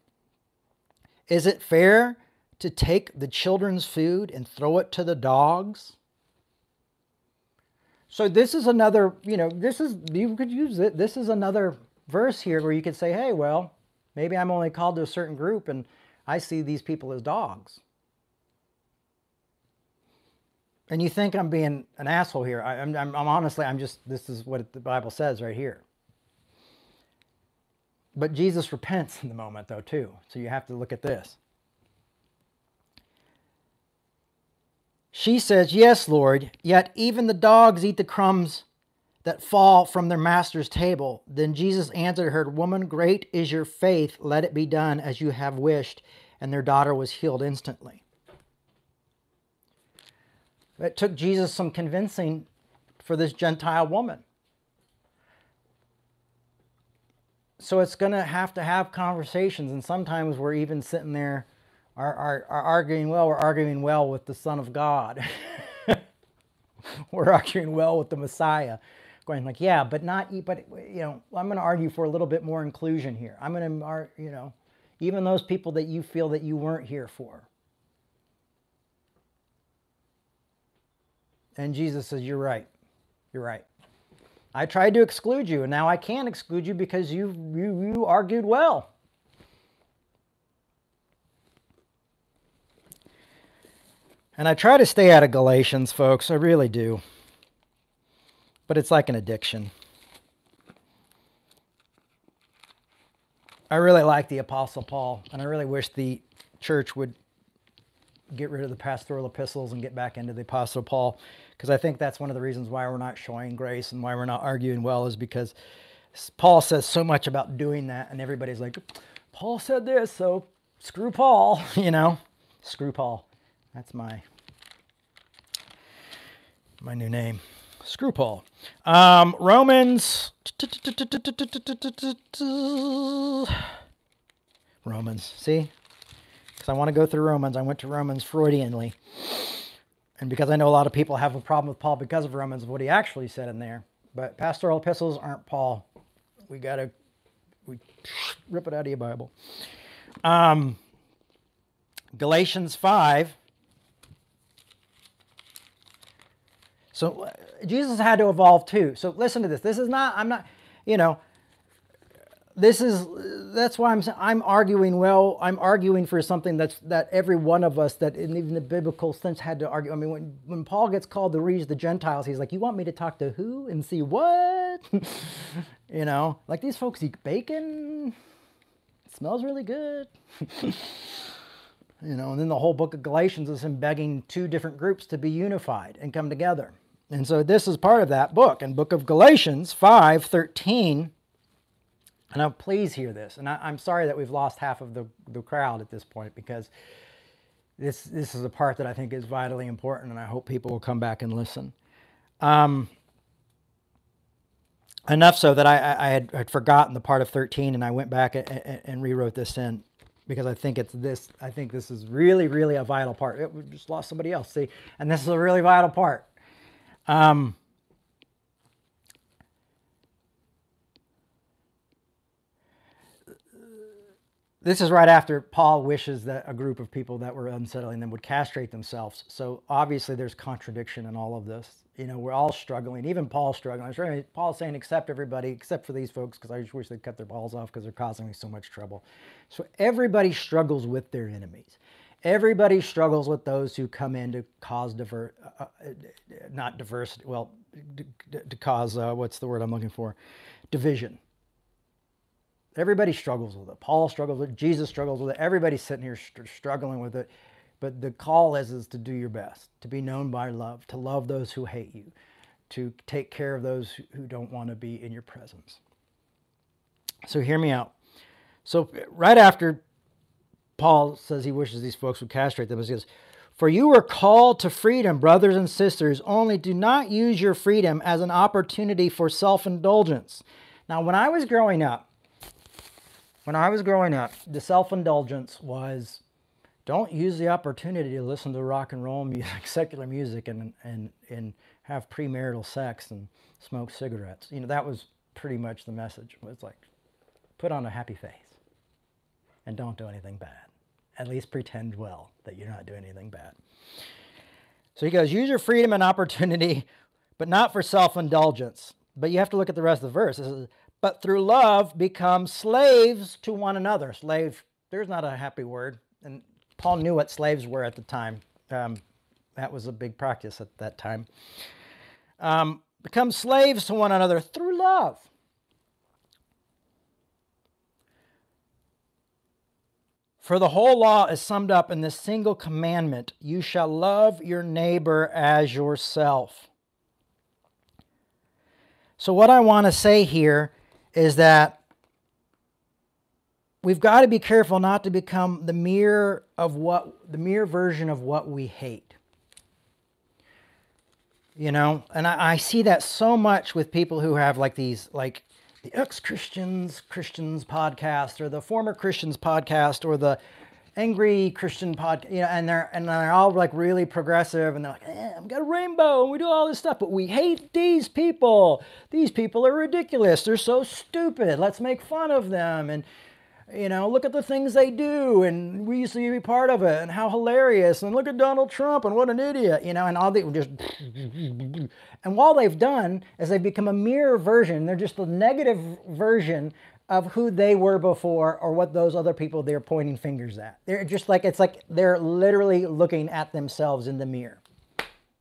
Is it fair to take the children's food and throw it to the dogs? So this is another, you know, this is, you could use it. This is another verse here where you could say, hey, well, Maybe I'm only called to a certain group and I see these people as dogs. And you think I'm being an asshole here. I, am I'm, I'm honestly, I'm just, this is what the Bible says right here. But Jesus repents in the moment, though, too. So you have to look at this. She says, Yes, Lord, yet even the dogs eat the crumbs that fall from their master's table. Then Jesus answered her, Woman, great is your faith. Let it be done as you have wished. And their daughter was healed instantly. It took Jesus some convincing for this Gentile woman. So it's going to have to have conversations. And sometimes we're even sitting there are, are, are arguing well. We're arguing well with the Son of God. (laughs) we're arguing well with the Messiah going like, yeah, but not, but you know, I'm going to argue for a little bit more inclusion here. I'm going to, you know, even those people that you feel that you weren't here for. And Jesus says, you're right. You're right. I tried to exclude you, and now I can't exclude you because you you you argued well. And I try to stay out of Galatians, folks. I really do but it's like an addiction. I really like the Apostle Paul, and I really wish the church would get rid of the pastoral epistles and get back into the Apostle Paul, because I think that's one of the reasons why we're not showing grace and why we're not arguing well, is because Paul says so much about doing that, and everybody's like, Paul said this, so screw Paul, (laughs) you know, screw Paul. That's my my new name. Screw Paul. Um, Romans. Romans. See? Because I want to go through Romans. I went to Romans Freudianly. And because I know a lot of people have a problem with Paul because of Romans, what he actually said in there. But pastoral epistles aren't Paul. We got to we rip it out of your Bible. Um, Galatians 5 So uh, Jesus had to evolve too. So listen to this. This is not, I'm not, you know, this is that's why I'm I'm arguing well I'm arguing for something that's that every one of us that in even the biblical sense had to argue. I mean when when Paul gets called to reach the Gentiles he's like you want me to talk to who and see what? (laughs) You know like these folks eat bacon it smells really good. (laughs) You know and then the whole book of Galatians is him begging two different groups to be unified and come together. And so this is part of that book. and book of Galatians 5, 13, and now please hear this. And I, am sorry that we've lost half of the, the crowd at this point because this, this is a part that I think is vitally important and I hope people will come back and listen. Um, enough so that I, I had, had, forgotten the part of 13 and I went back and, and, and, rewrote this in because I think it's this, I think this is really, really a vital part. It, we just lost somebody else, see? And this is a really vital part. Um, this is right after Paul wishes that a group of people that were unsettling them would castrate themselves. So obviously there's contradiction in all of this. You know, we're all struggling. Even Paul's struggling. Paul's saying, accept everybody, except for these folks, because I just wish they'd cut their balls off because they're causing me so much trouble. So everybody struggles with their enemies. Everybody struggles with those who come in to cause diver, uh, uh not diversity, well, to cause, uh, what's the word I'm looking for? Division. Everybody struggles with it. Paul struggles with it. Jesus struggles with it. Everybody's sitting here st- struggling with it. But the call is, is to do your best, to be known by love, to love those who hate you, to take care of those who don't want to be in your presence. So hear me out. So right after Paul says he wishes these folks would castrate them. He says, For you were called to freedom, brothers and sisters, only do not use your freedom as an opportunity for self indulgence. Now, when I was growing up, when I was growing up, the self indulgence was don't use the opportunity to listen to rock and roll music, (laughs) secular music, and, and, and have premarital sex and smoke cigarettes. You know, that was pretty much the message. It was like, put on a happy face and don't do anything bad. At least pretend well that you're not doing anything bad. So he goes, use your freedom and opportunity, but not for self indulgence. But you have to look at the rest of the verse. Says, but through love become slaves to one another. Slave, there's not a happy word. And Paul knew what slaves were at the time. Um, that was a big practice at that time. Um, become slaves to one another through love. For the whole law is summed up in this single commandment you shall love your neighbor as yourself. So, what I want to say here is that we've got to be careful not to become the mere of what the mere version of what we hate. You know, and I, I see that so much with people who have like these like the ex Christians Christians podcast or the former Christians podcast or the angry Christian podcast, you know, and they're and they're all like really progressive and they're like, eh, I've got a rainbow and we do all this stuff, but we hate these people. These people are ridiculous. They're so stupid. Let's make fun of them and you know, look at the things they do, and we used to be part of it, and how hilarious, and look at Donald Trump, and what an idiot, you know, and all they just, and all they've done is they've become a mirror version. They're just a negative version of who they were before or what those other people they're pointing fingers at. They're just like, it's like they're literally looking at themselves in the mirror.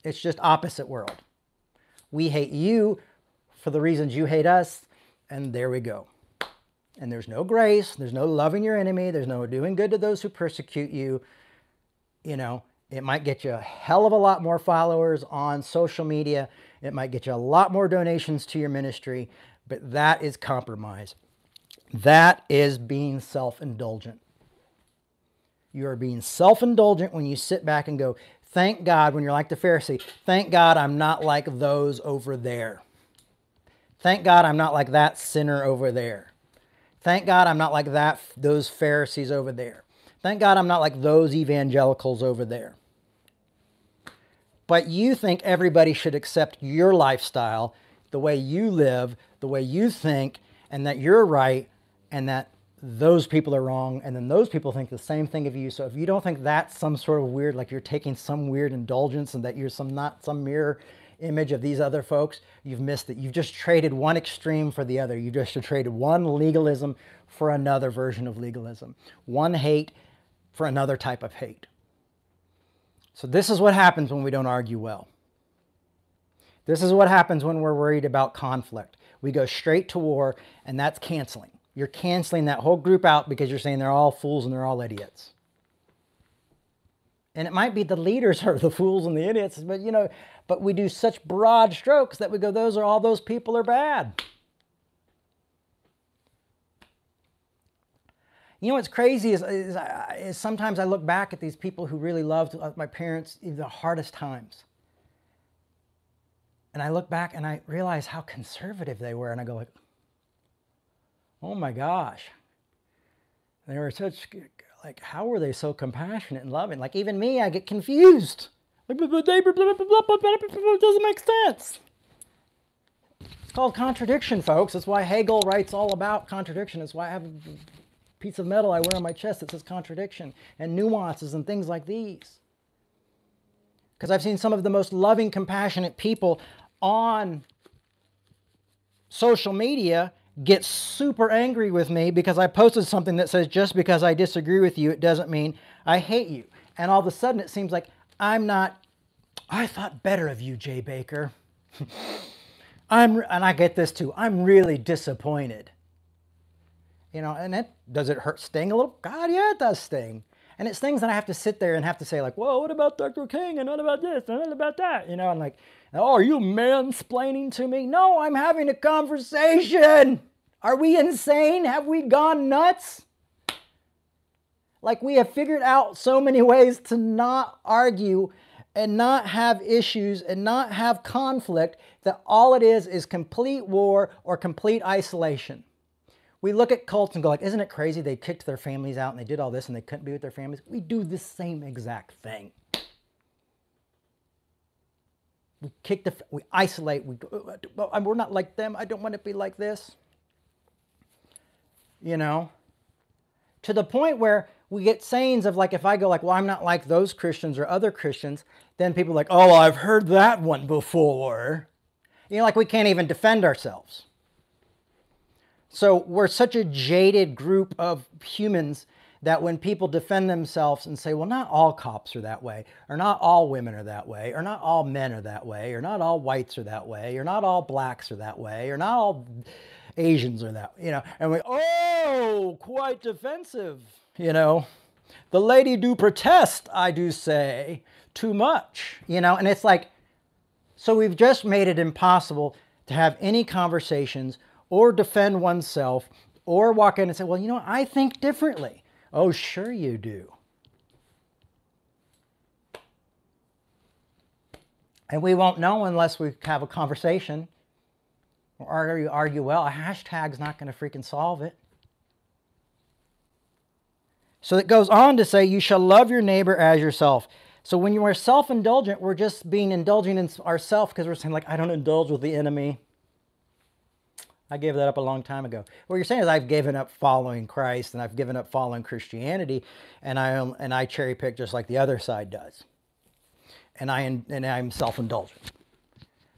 It's just opposite world. We hate you for the reasons you hate us, and there we go and there's no grace, there's no loving your enemy, there's no doing good to those who persecute you, you know, it might get you a hell of a lot more followers on social media. It might get you a lot more donations to your ministry, but that is compromise. That is being self indulgent. You are being self indulgent when you sit back and go, Thank God, when you're like the Pharisee, thank God I'm not like those over there. Thank God I'm not like that sinner over there. Thank God I'm not like that, those Pharisees over there. Thank God I'm not like those evangelicals over there. But you think everybody should accept your lifestyle, the way you live, the way you think, and that you're right, and that those people are wrong, and then those people think the same thing of you. So if you don't think that's some sort of weird, like you're taking some weird indulgence and that you're some not some mirror image of these other folks, you've missed it. You've just traded one extreme for the other. You've just traded one legalism for another version of legalism, one hate for another type of hate. So, this is what happens when we don't argue well. This is what happens when we're worried about conflict. We go straight to war, and that's canceling. You're canceling that whole group out because you're saying they're all fools and they're all idiots. And it might be the leaders (laughs) are the fools and the idiots, but you know, but we do such broad strokes that we go, those are all those people are bad. You know what's crazy is, is, is, sometimes I look back at these people who really loved uh, my parents in the hardest times. And I look back and I realize how conservative they were. And I go like, oh my gosh. They were such, like, how were they so compassionate and loving? Like even me, I get confused. It doesn't make sense. It's called contradiction, folks. That's why Hegel writes all about contradiction. That's why I have a piece of metal I wear on my chest that says contradiction and nuances and things like these. Because I've seen some of the most loving, compassionate people on social media get super angry with me because I posted something that says, just because I disagree with you, it doesn't mean I hate you. And all of a sudden it seems like I'm not, I thought better of you, Jay Bakker. (laughs) I'm, and I get this too, I'm really disappointed. You know, and it, does it hurt, sting a little? God, yeah, it does sting. And it's things that I have to sit there and have to say, like, whoa, what about Dr. King? And what about this? And what about that? You know, and like, oh, are you mansplaining to me? No, I'm having a conversation. Are we insane? Have we gone nuts? Like we have figured out so many ways to not argue and not have issues and not have conflict that all it is is complete war or complete isolation. We look at cults and go like, isn't it crazy they kicked their families out and they did all this and they couldn't be with their families? We do the same exact thing. We kick the, we isolate, we we're not like them, I don't want to be like this. You know? To the point where we get sayings of like if I go like, well, I'm not like those Christians or other Christians, then people are like, oh, I've heard that one before. You know, like we can't even defend ourselves. So we're such a jaded group of humans that when people defend themselves and say, well, not all cops are that way, or not all women are that way, or not all men are that way, or not all whites are that way, or not all blacks are that way, or not all Asians are that, you know, and we, oh, quite defensive, you know. The lady do protest, I do say, too much, you know, and it's like, so we've just made it impossible to have any conversations or defend oneself or walk in and say, well, you know, I think differently. Oh, sure you do. And we won't know unless we have a conversation or argue, argue well. A hashtag's not going to freaking solve it. So it goes on to say, You shall love your neighbor as yourself. So when you are self indulgent, we're just being indulging in ourselves because we're saying, like, I don't indulge with the enemy. I gave that up a long time ago. What you're saying is I've given up following Christ and I've given up following Christianity, and I am, and I cherry pick just like the other side does, and I and I'm self-indulgent.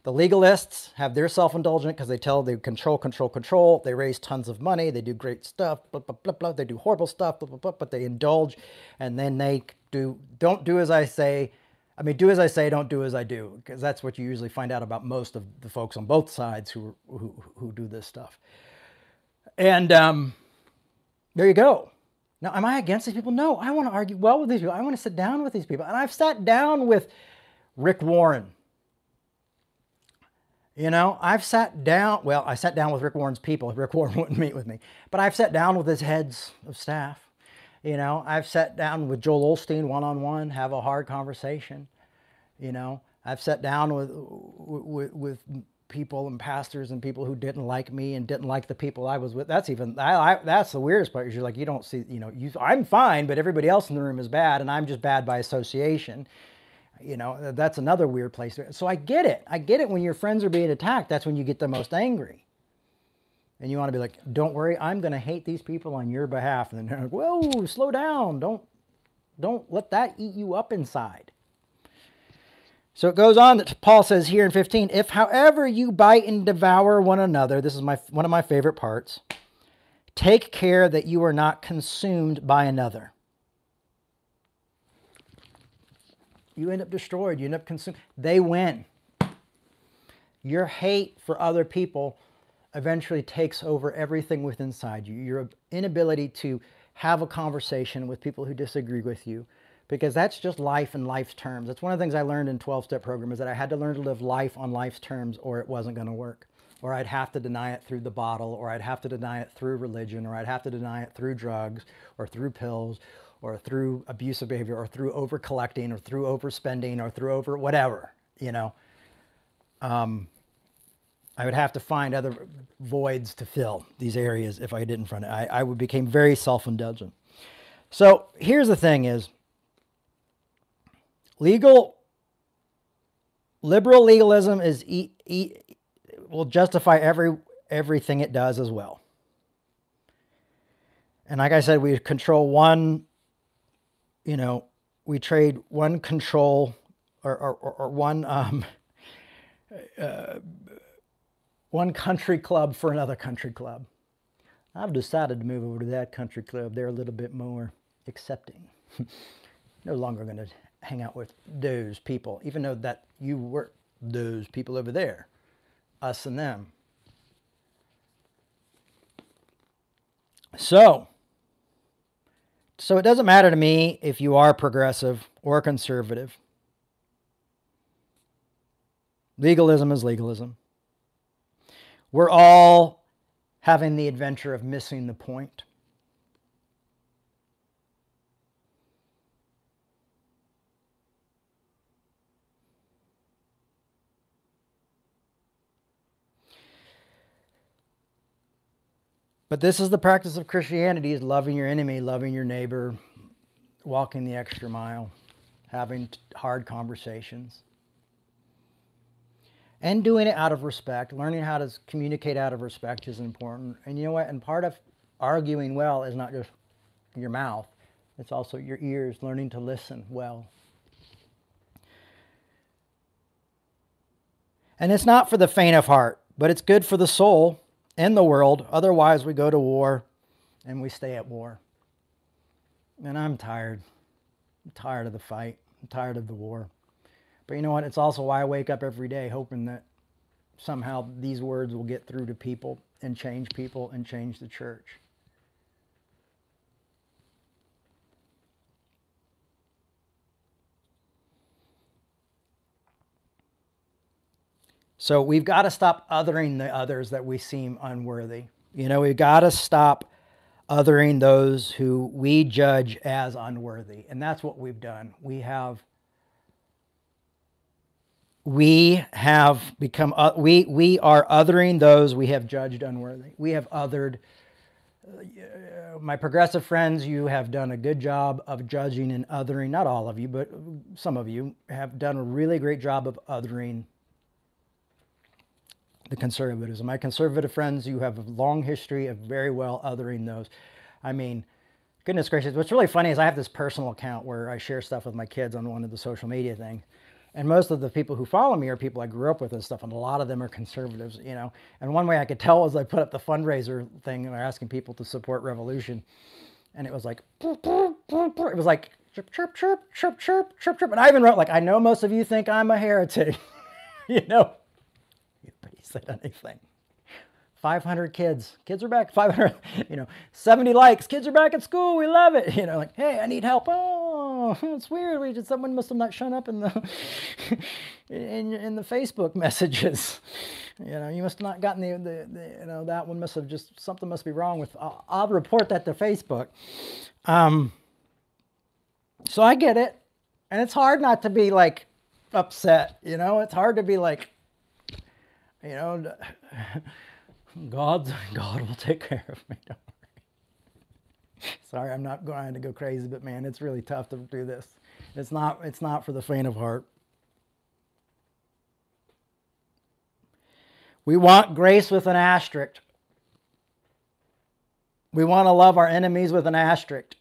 The legalists have their self-indulgent because they tell they control, control, control. They raise tons of money. They do great stuff. Blah blah blah blah. They do horrible stuff. Blah blah blah. But they indulge, and then they do don't do as I say I mean, do as I say, don't do as I do, because that's what you usually find out about most of the folks on both sides who who, who do this stuff. And um, there you go. Now, am I against these people? No, I want to argue well with these people. I want to sit down with these people, and I've sat down with Rick Warren. You know, I've sat down. Well, I sat down with Rick Warren's people. Rick Warren (laughs) wouldn't meet with me, but I've sat down with his heads of staff. You know, I've sat down with Joel Osteen one on one, have a hard conversation. You know, I've sat down with, with with people and pastors and people who didn't like me and didn't like the people I was with. That's even I, I, that's the weirdest part. Is you're like you don't see you know you I'm fine, but everybody else in the room is bad, and I'm just bad by association. You know, that's another weird place. So I get it. I get it. When your friends are being attacked, that's when you get the most angry and you want to be like, don't worry, I'm going to hate these people on your behalf. And then they're like, whoa, slow down. Don't, don't let that eat you up inside. So it goes on that Paul says here in 15, if however you bite and devour one another, this is my one of my favorite parts, take care that you are not consumed by another. You end up destroyed, you end up consumed. They win. Your hate for other people eventually takes over everything within inside you. Your inability to have a conversation with people who disagree with you, because that's just life in life's terms. That's one of the things I learned in 12-step program is that I had to learn to live life on life's terms or it wasn't going to work. Or I'd have to deny it through the bottle, or I'd have to deny it through religion, or I'd have to deny it through drugs, or through pills, or through abusive behavior, or through over collecting, or through overspending, or through over whatever, you know. Um, I would have to find other voids to fill these areas if I didn't front it. I, I would became very self-indulgent. So here's the thing is legal liberal legalism is e, e, will justify every everything it does as well. And like I said, we control one, you know, we trade one control or, or, or one um, (laughs) uh, one country club for another country club. I've decided to move over to that country club. They're a little bit more accepting. (laughs) no longer going to hang out with those people, even though that you were those people over there, us and them. So, so it doesn't matter to me if you are progressive or conservative. Legalism is legalism. We're all having the adventure of missing the point. But this is the practice of Christianity is loving your enemy, loving your neighbor, walking the extra mile, having hard conversations and doing it out of respect. Learning how to communicate out of respect is important. And you know what? And part of arguing well is not just your mouth, it's also your ears, learning to listen well. And it's not for the faint of heart, but it's good for the soul. and the world. Otherwise, we go to war and we stay at war. And I'm tired. I'm tired of the fight. I'm tired of the war. But you know what? It's also why I wake up every day hoping that somehow these words will get through to people and change people and change the church. So we've got to stop othering the others that we seem unworthy. You know, we've got to stop othering those who we judge as unworthy. And that's what we've done. We have we have become uh, we we are othering those we have judged unworthy. We have othered uh, my progressive friends, you have done a good job of judging and othering. Not all of you, but some of you have done a really great job of othering the conservatism. My conservative friends, you have a long history of very well othering those. I mean, goodness gracious, what's really funny is I have this personal account where I share stuff with my kids on one of the social media things. And most of the people who follow me are people I grew up with and stuff, and a lot of them are conservatives, you know. And one way I could tell was I put up the fundraiser thing and they're asking people to support revolution. And it was like, it was like, chirp, chirp, chirp, chirp, chirp, chirp, chirp. And I even wrote, like, I know most of you think I'm a heretic, (laughs) you know He said anything. 500 kids. Kids are back. 500, (laughs) you know, 70 likes. Kids are back at school. We love it. (laughs) You know, like, hey, I need help. Oh, (laughs) it's weird. We just, someone must have not shown up in the (laughs) in, in the Facebook messages. You know, you must have not gotten the, the, the, you know, that one must have just, something must be wrong with, I'll, I'll report that to Facebook. Um, so I get it. And it's hard not to be like upset, you know, it's hard to be like, you know, (laughs) God, God will take care of me. (laughs) Sorry, I'm not going to go crazy, but man, it's really tough to do this. It's not. It's not for the faint of heart. We want grace with an asterisk. We want to love our enemies with an asterisk.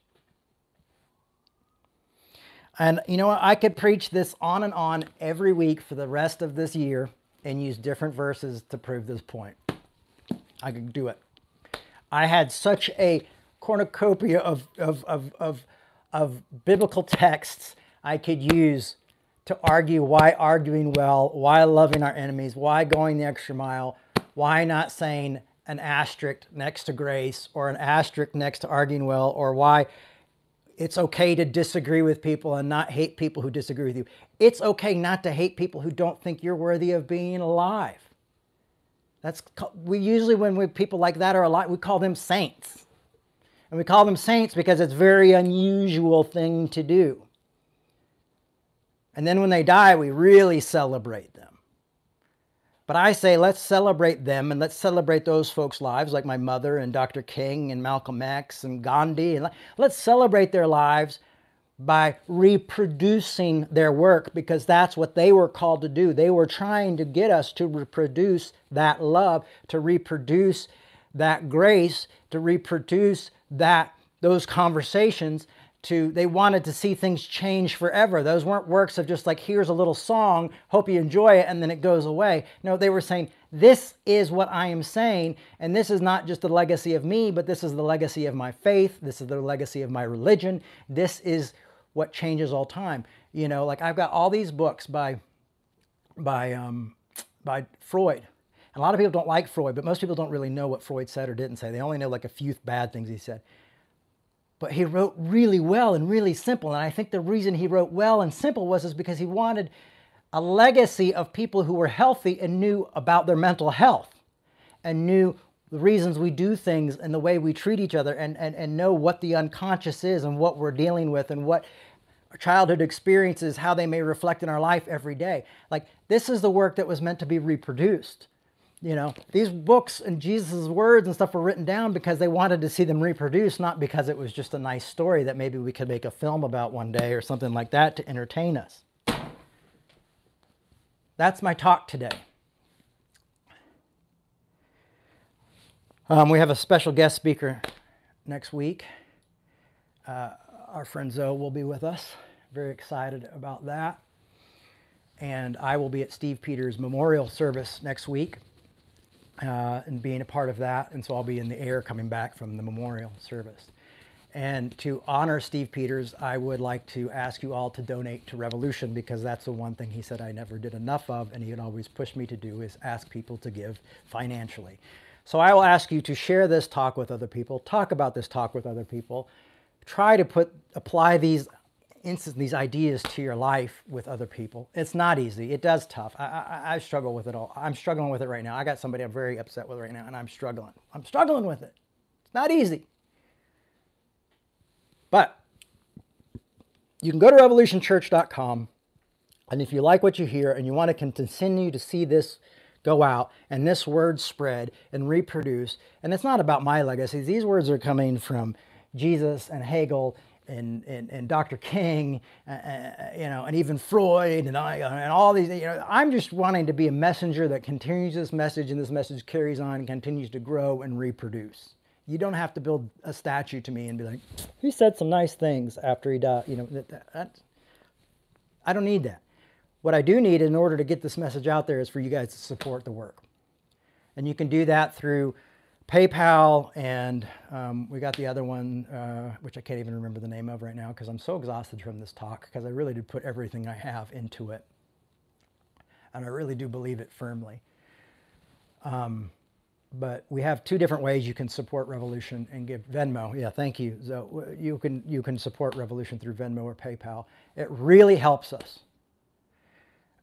And you know what? I could preach this on and on every week for the rest of this year and use different verses to prove this point. I could do it. I had such a cornucopia of, of, of, of, of biblical texts I could use to argue why arguing well, why loving our enemies, why going the extra mile, why not saying an asterisk next to grace or an asterisk next to arguing well, or why it's okay to disagree with people and not hate people who disagree with you. It's okay not to hate people who don't think you're worthy of being alive. That's we usually when we, people like that are alive, we call them saints. And we call them saints because it's a very unusual thing to do. And then when they die, we really celebrate them. But I say let's celebrate them and let's celebrate those folks' lives, like my mother and Dr. King and Malcolm X and Gandhi. And let's celebrate their lives by reproducing their work because that's what they were called to do. They were trying to get us to reproduce that love, to reproduce that grace, to reproduce that those conversations to they wanted to see things change forever. Those weren't works of just like here's a little song hope you enjoy it and then it goes away. No they were saying this is what i am saying and this is not just the legacy of me but this is the legacy of my faith. This is the legacy of my religion. This is what changes all time. You know like i've got all these books by by um by freud and a lot of people don't like freud but most people don't really know what freud said or didn't say they only know like a few bad things he said but he wrote really well and really simple. And I think the reason he wrote well and simple was is because he wanted a legacy of people who were healthy and knew about their mental health and knew the reasons we do things and the way we treat each other and, and, and know what the unconscious is and what we're dealing with and what childhood experiences, how they may reflect in our life every day. Like this is the work that was meant to be reproduced. You know, these books and Jesus' words and stuff were written down because they wanted to see them reproduced, not because it was just a nice story that maybe we could make a film about one day or something like that to entertain us. That's my talk today. Um, we have a special guest speaker next week. Uh, our friend Zoe will be with us. Very excited about that. And I will be at Steve Peters' memorial service next week uh, and being a part of that. And so I'll be in the air coming back from the memorial service. And to honor Steve Peters, I would like to ask you all to donate to Revolution because that's the one thing he said I never did enough of, and he would always push me to do is ask people to give financially. So I will ask you to share this talk with other people, talk about this talk with other people, try to put apply these instance, these ideas to your life with other people. It's not easy. It does tough. I, I, I struggle with it all. I'm struggling with it right now. I got somebody I'm very upset with right now, and I'm struggling. I'm struggling with it. It's not easy. But you can go to revolutionchurch.com. And if you like what you hear and you want to continue to see this go out and this word spread and reproduce, and it's not about my legacy, these words are coming from Jesus and Hegel and, and, and Dr. King, uh, uh, you know, and even Freud and I and all these, you know, I'm just wanting to be a messenger that continues this message and this message carries on and continues to grow and reproduce. You don't have to build a statue to me and be like, he said some nice things after he died. You know, that, that, I don't need that. What I do need in order to get this message out there is for you guys to support the work. And you can do that through PayPal, and um, we got the other one, uh, which I can't even remember the name of right now because I'm so exhausted from this talk because I really did put everything I have into it. And I really do believe it firmly. Um, but we have two different ways you can support Revolution and give Venmo. Yeah, thank you. So you can you can support Revolution through Venmo or PayPal. It really helps us,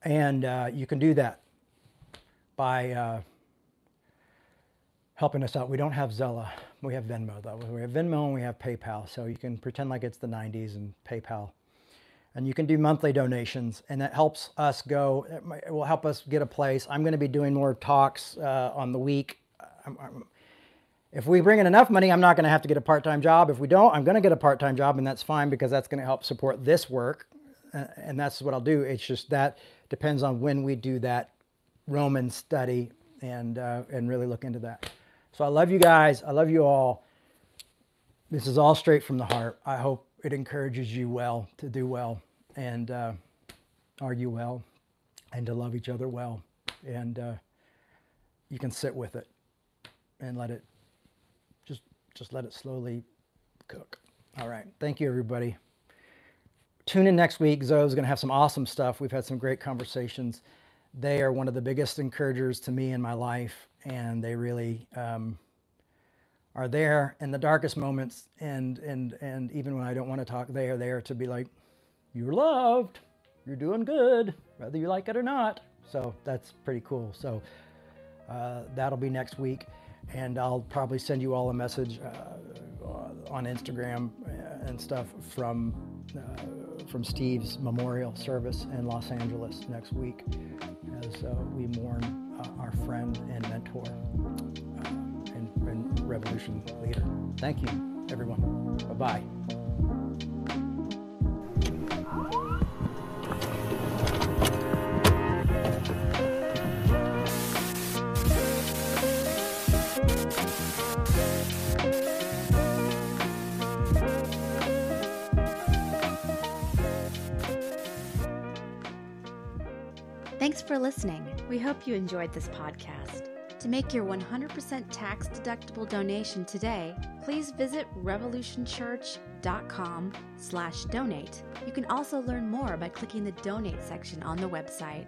and uh, you can do that by uh, helping us out. We don't have Zelle. We have Venmo though. We have Venmo and we have PayPal. So you can pretend like it's the 90s and PayPal. And you can do monthly donations, and that helps us go. It will help us get a place. I'm going to be doing more talks uh, on the week I'm, I'm, if we bring in enough money, I'm not going to have to get a part-time job. If we don't, I'm going to get a part-time job, and that's fine because that's going to help support this work, uh, and that's what I'll do. It's just that depends on when we do that Roman study and uh, and really look into that. So I love you guys. I love you all. This is all straight from the heart. I hope it encourages you well to do well and uh, argue well and to love each other well, and uh, you can sit with it and let it just just let it slowly cook. All right. Thank you everybody. Tune in next week. Zoe's going to have some awesome stuff. We've had some great conversations. They are one of the biggest encouragers to me in my life, and they really um, are there in the darkest moments. And and and even when I don't want to talk, they are there to be like, "You're loved. You're doing good, whether you like it or not." So that's pretty cool. So uh, that'll be next week and I'll probably send you all a message uh, on Instagram uh, and stuff from uh, from Steve's memorial service in Los Angeles next week as uh, we mourn uh, our friend and mentor uh, and, and revolution leader. Thank you, everyone. Bye bye. Thanks for listening. We hope you enjoyed this podcast. To make your 100% tax deductible donation today, please visit revolutionchurch.com slash donate. You can also learn more by clicking the donate section on the website.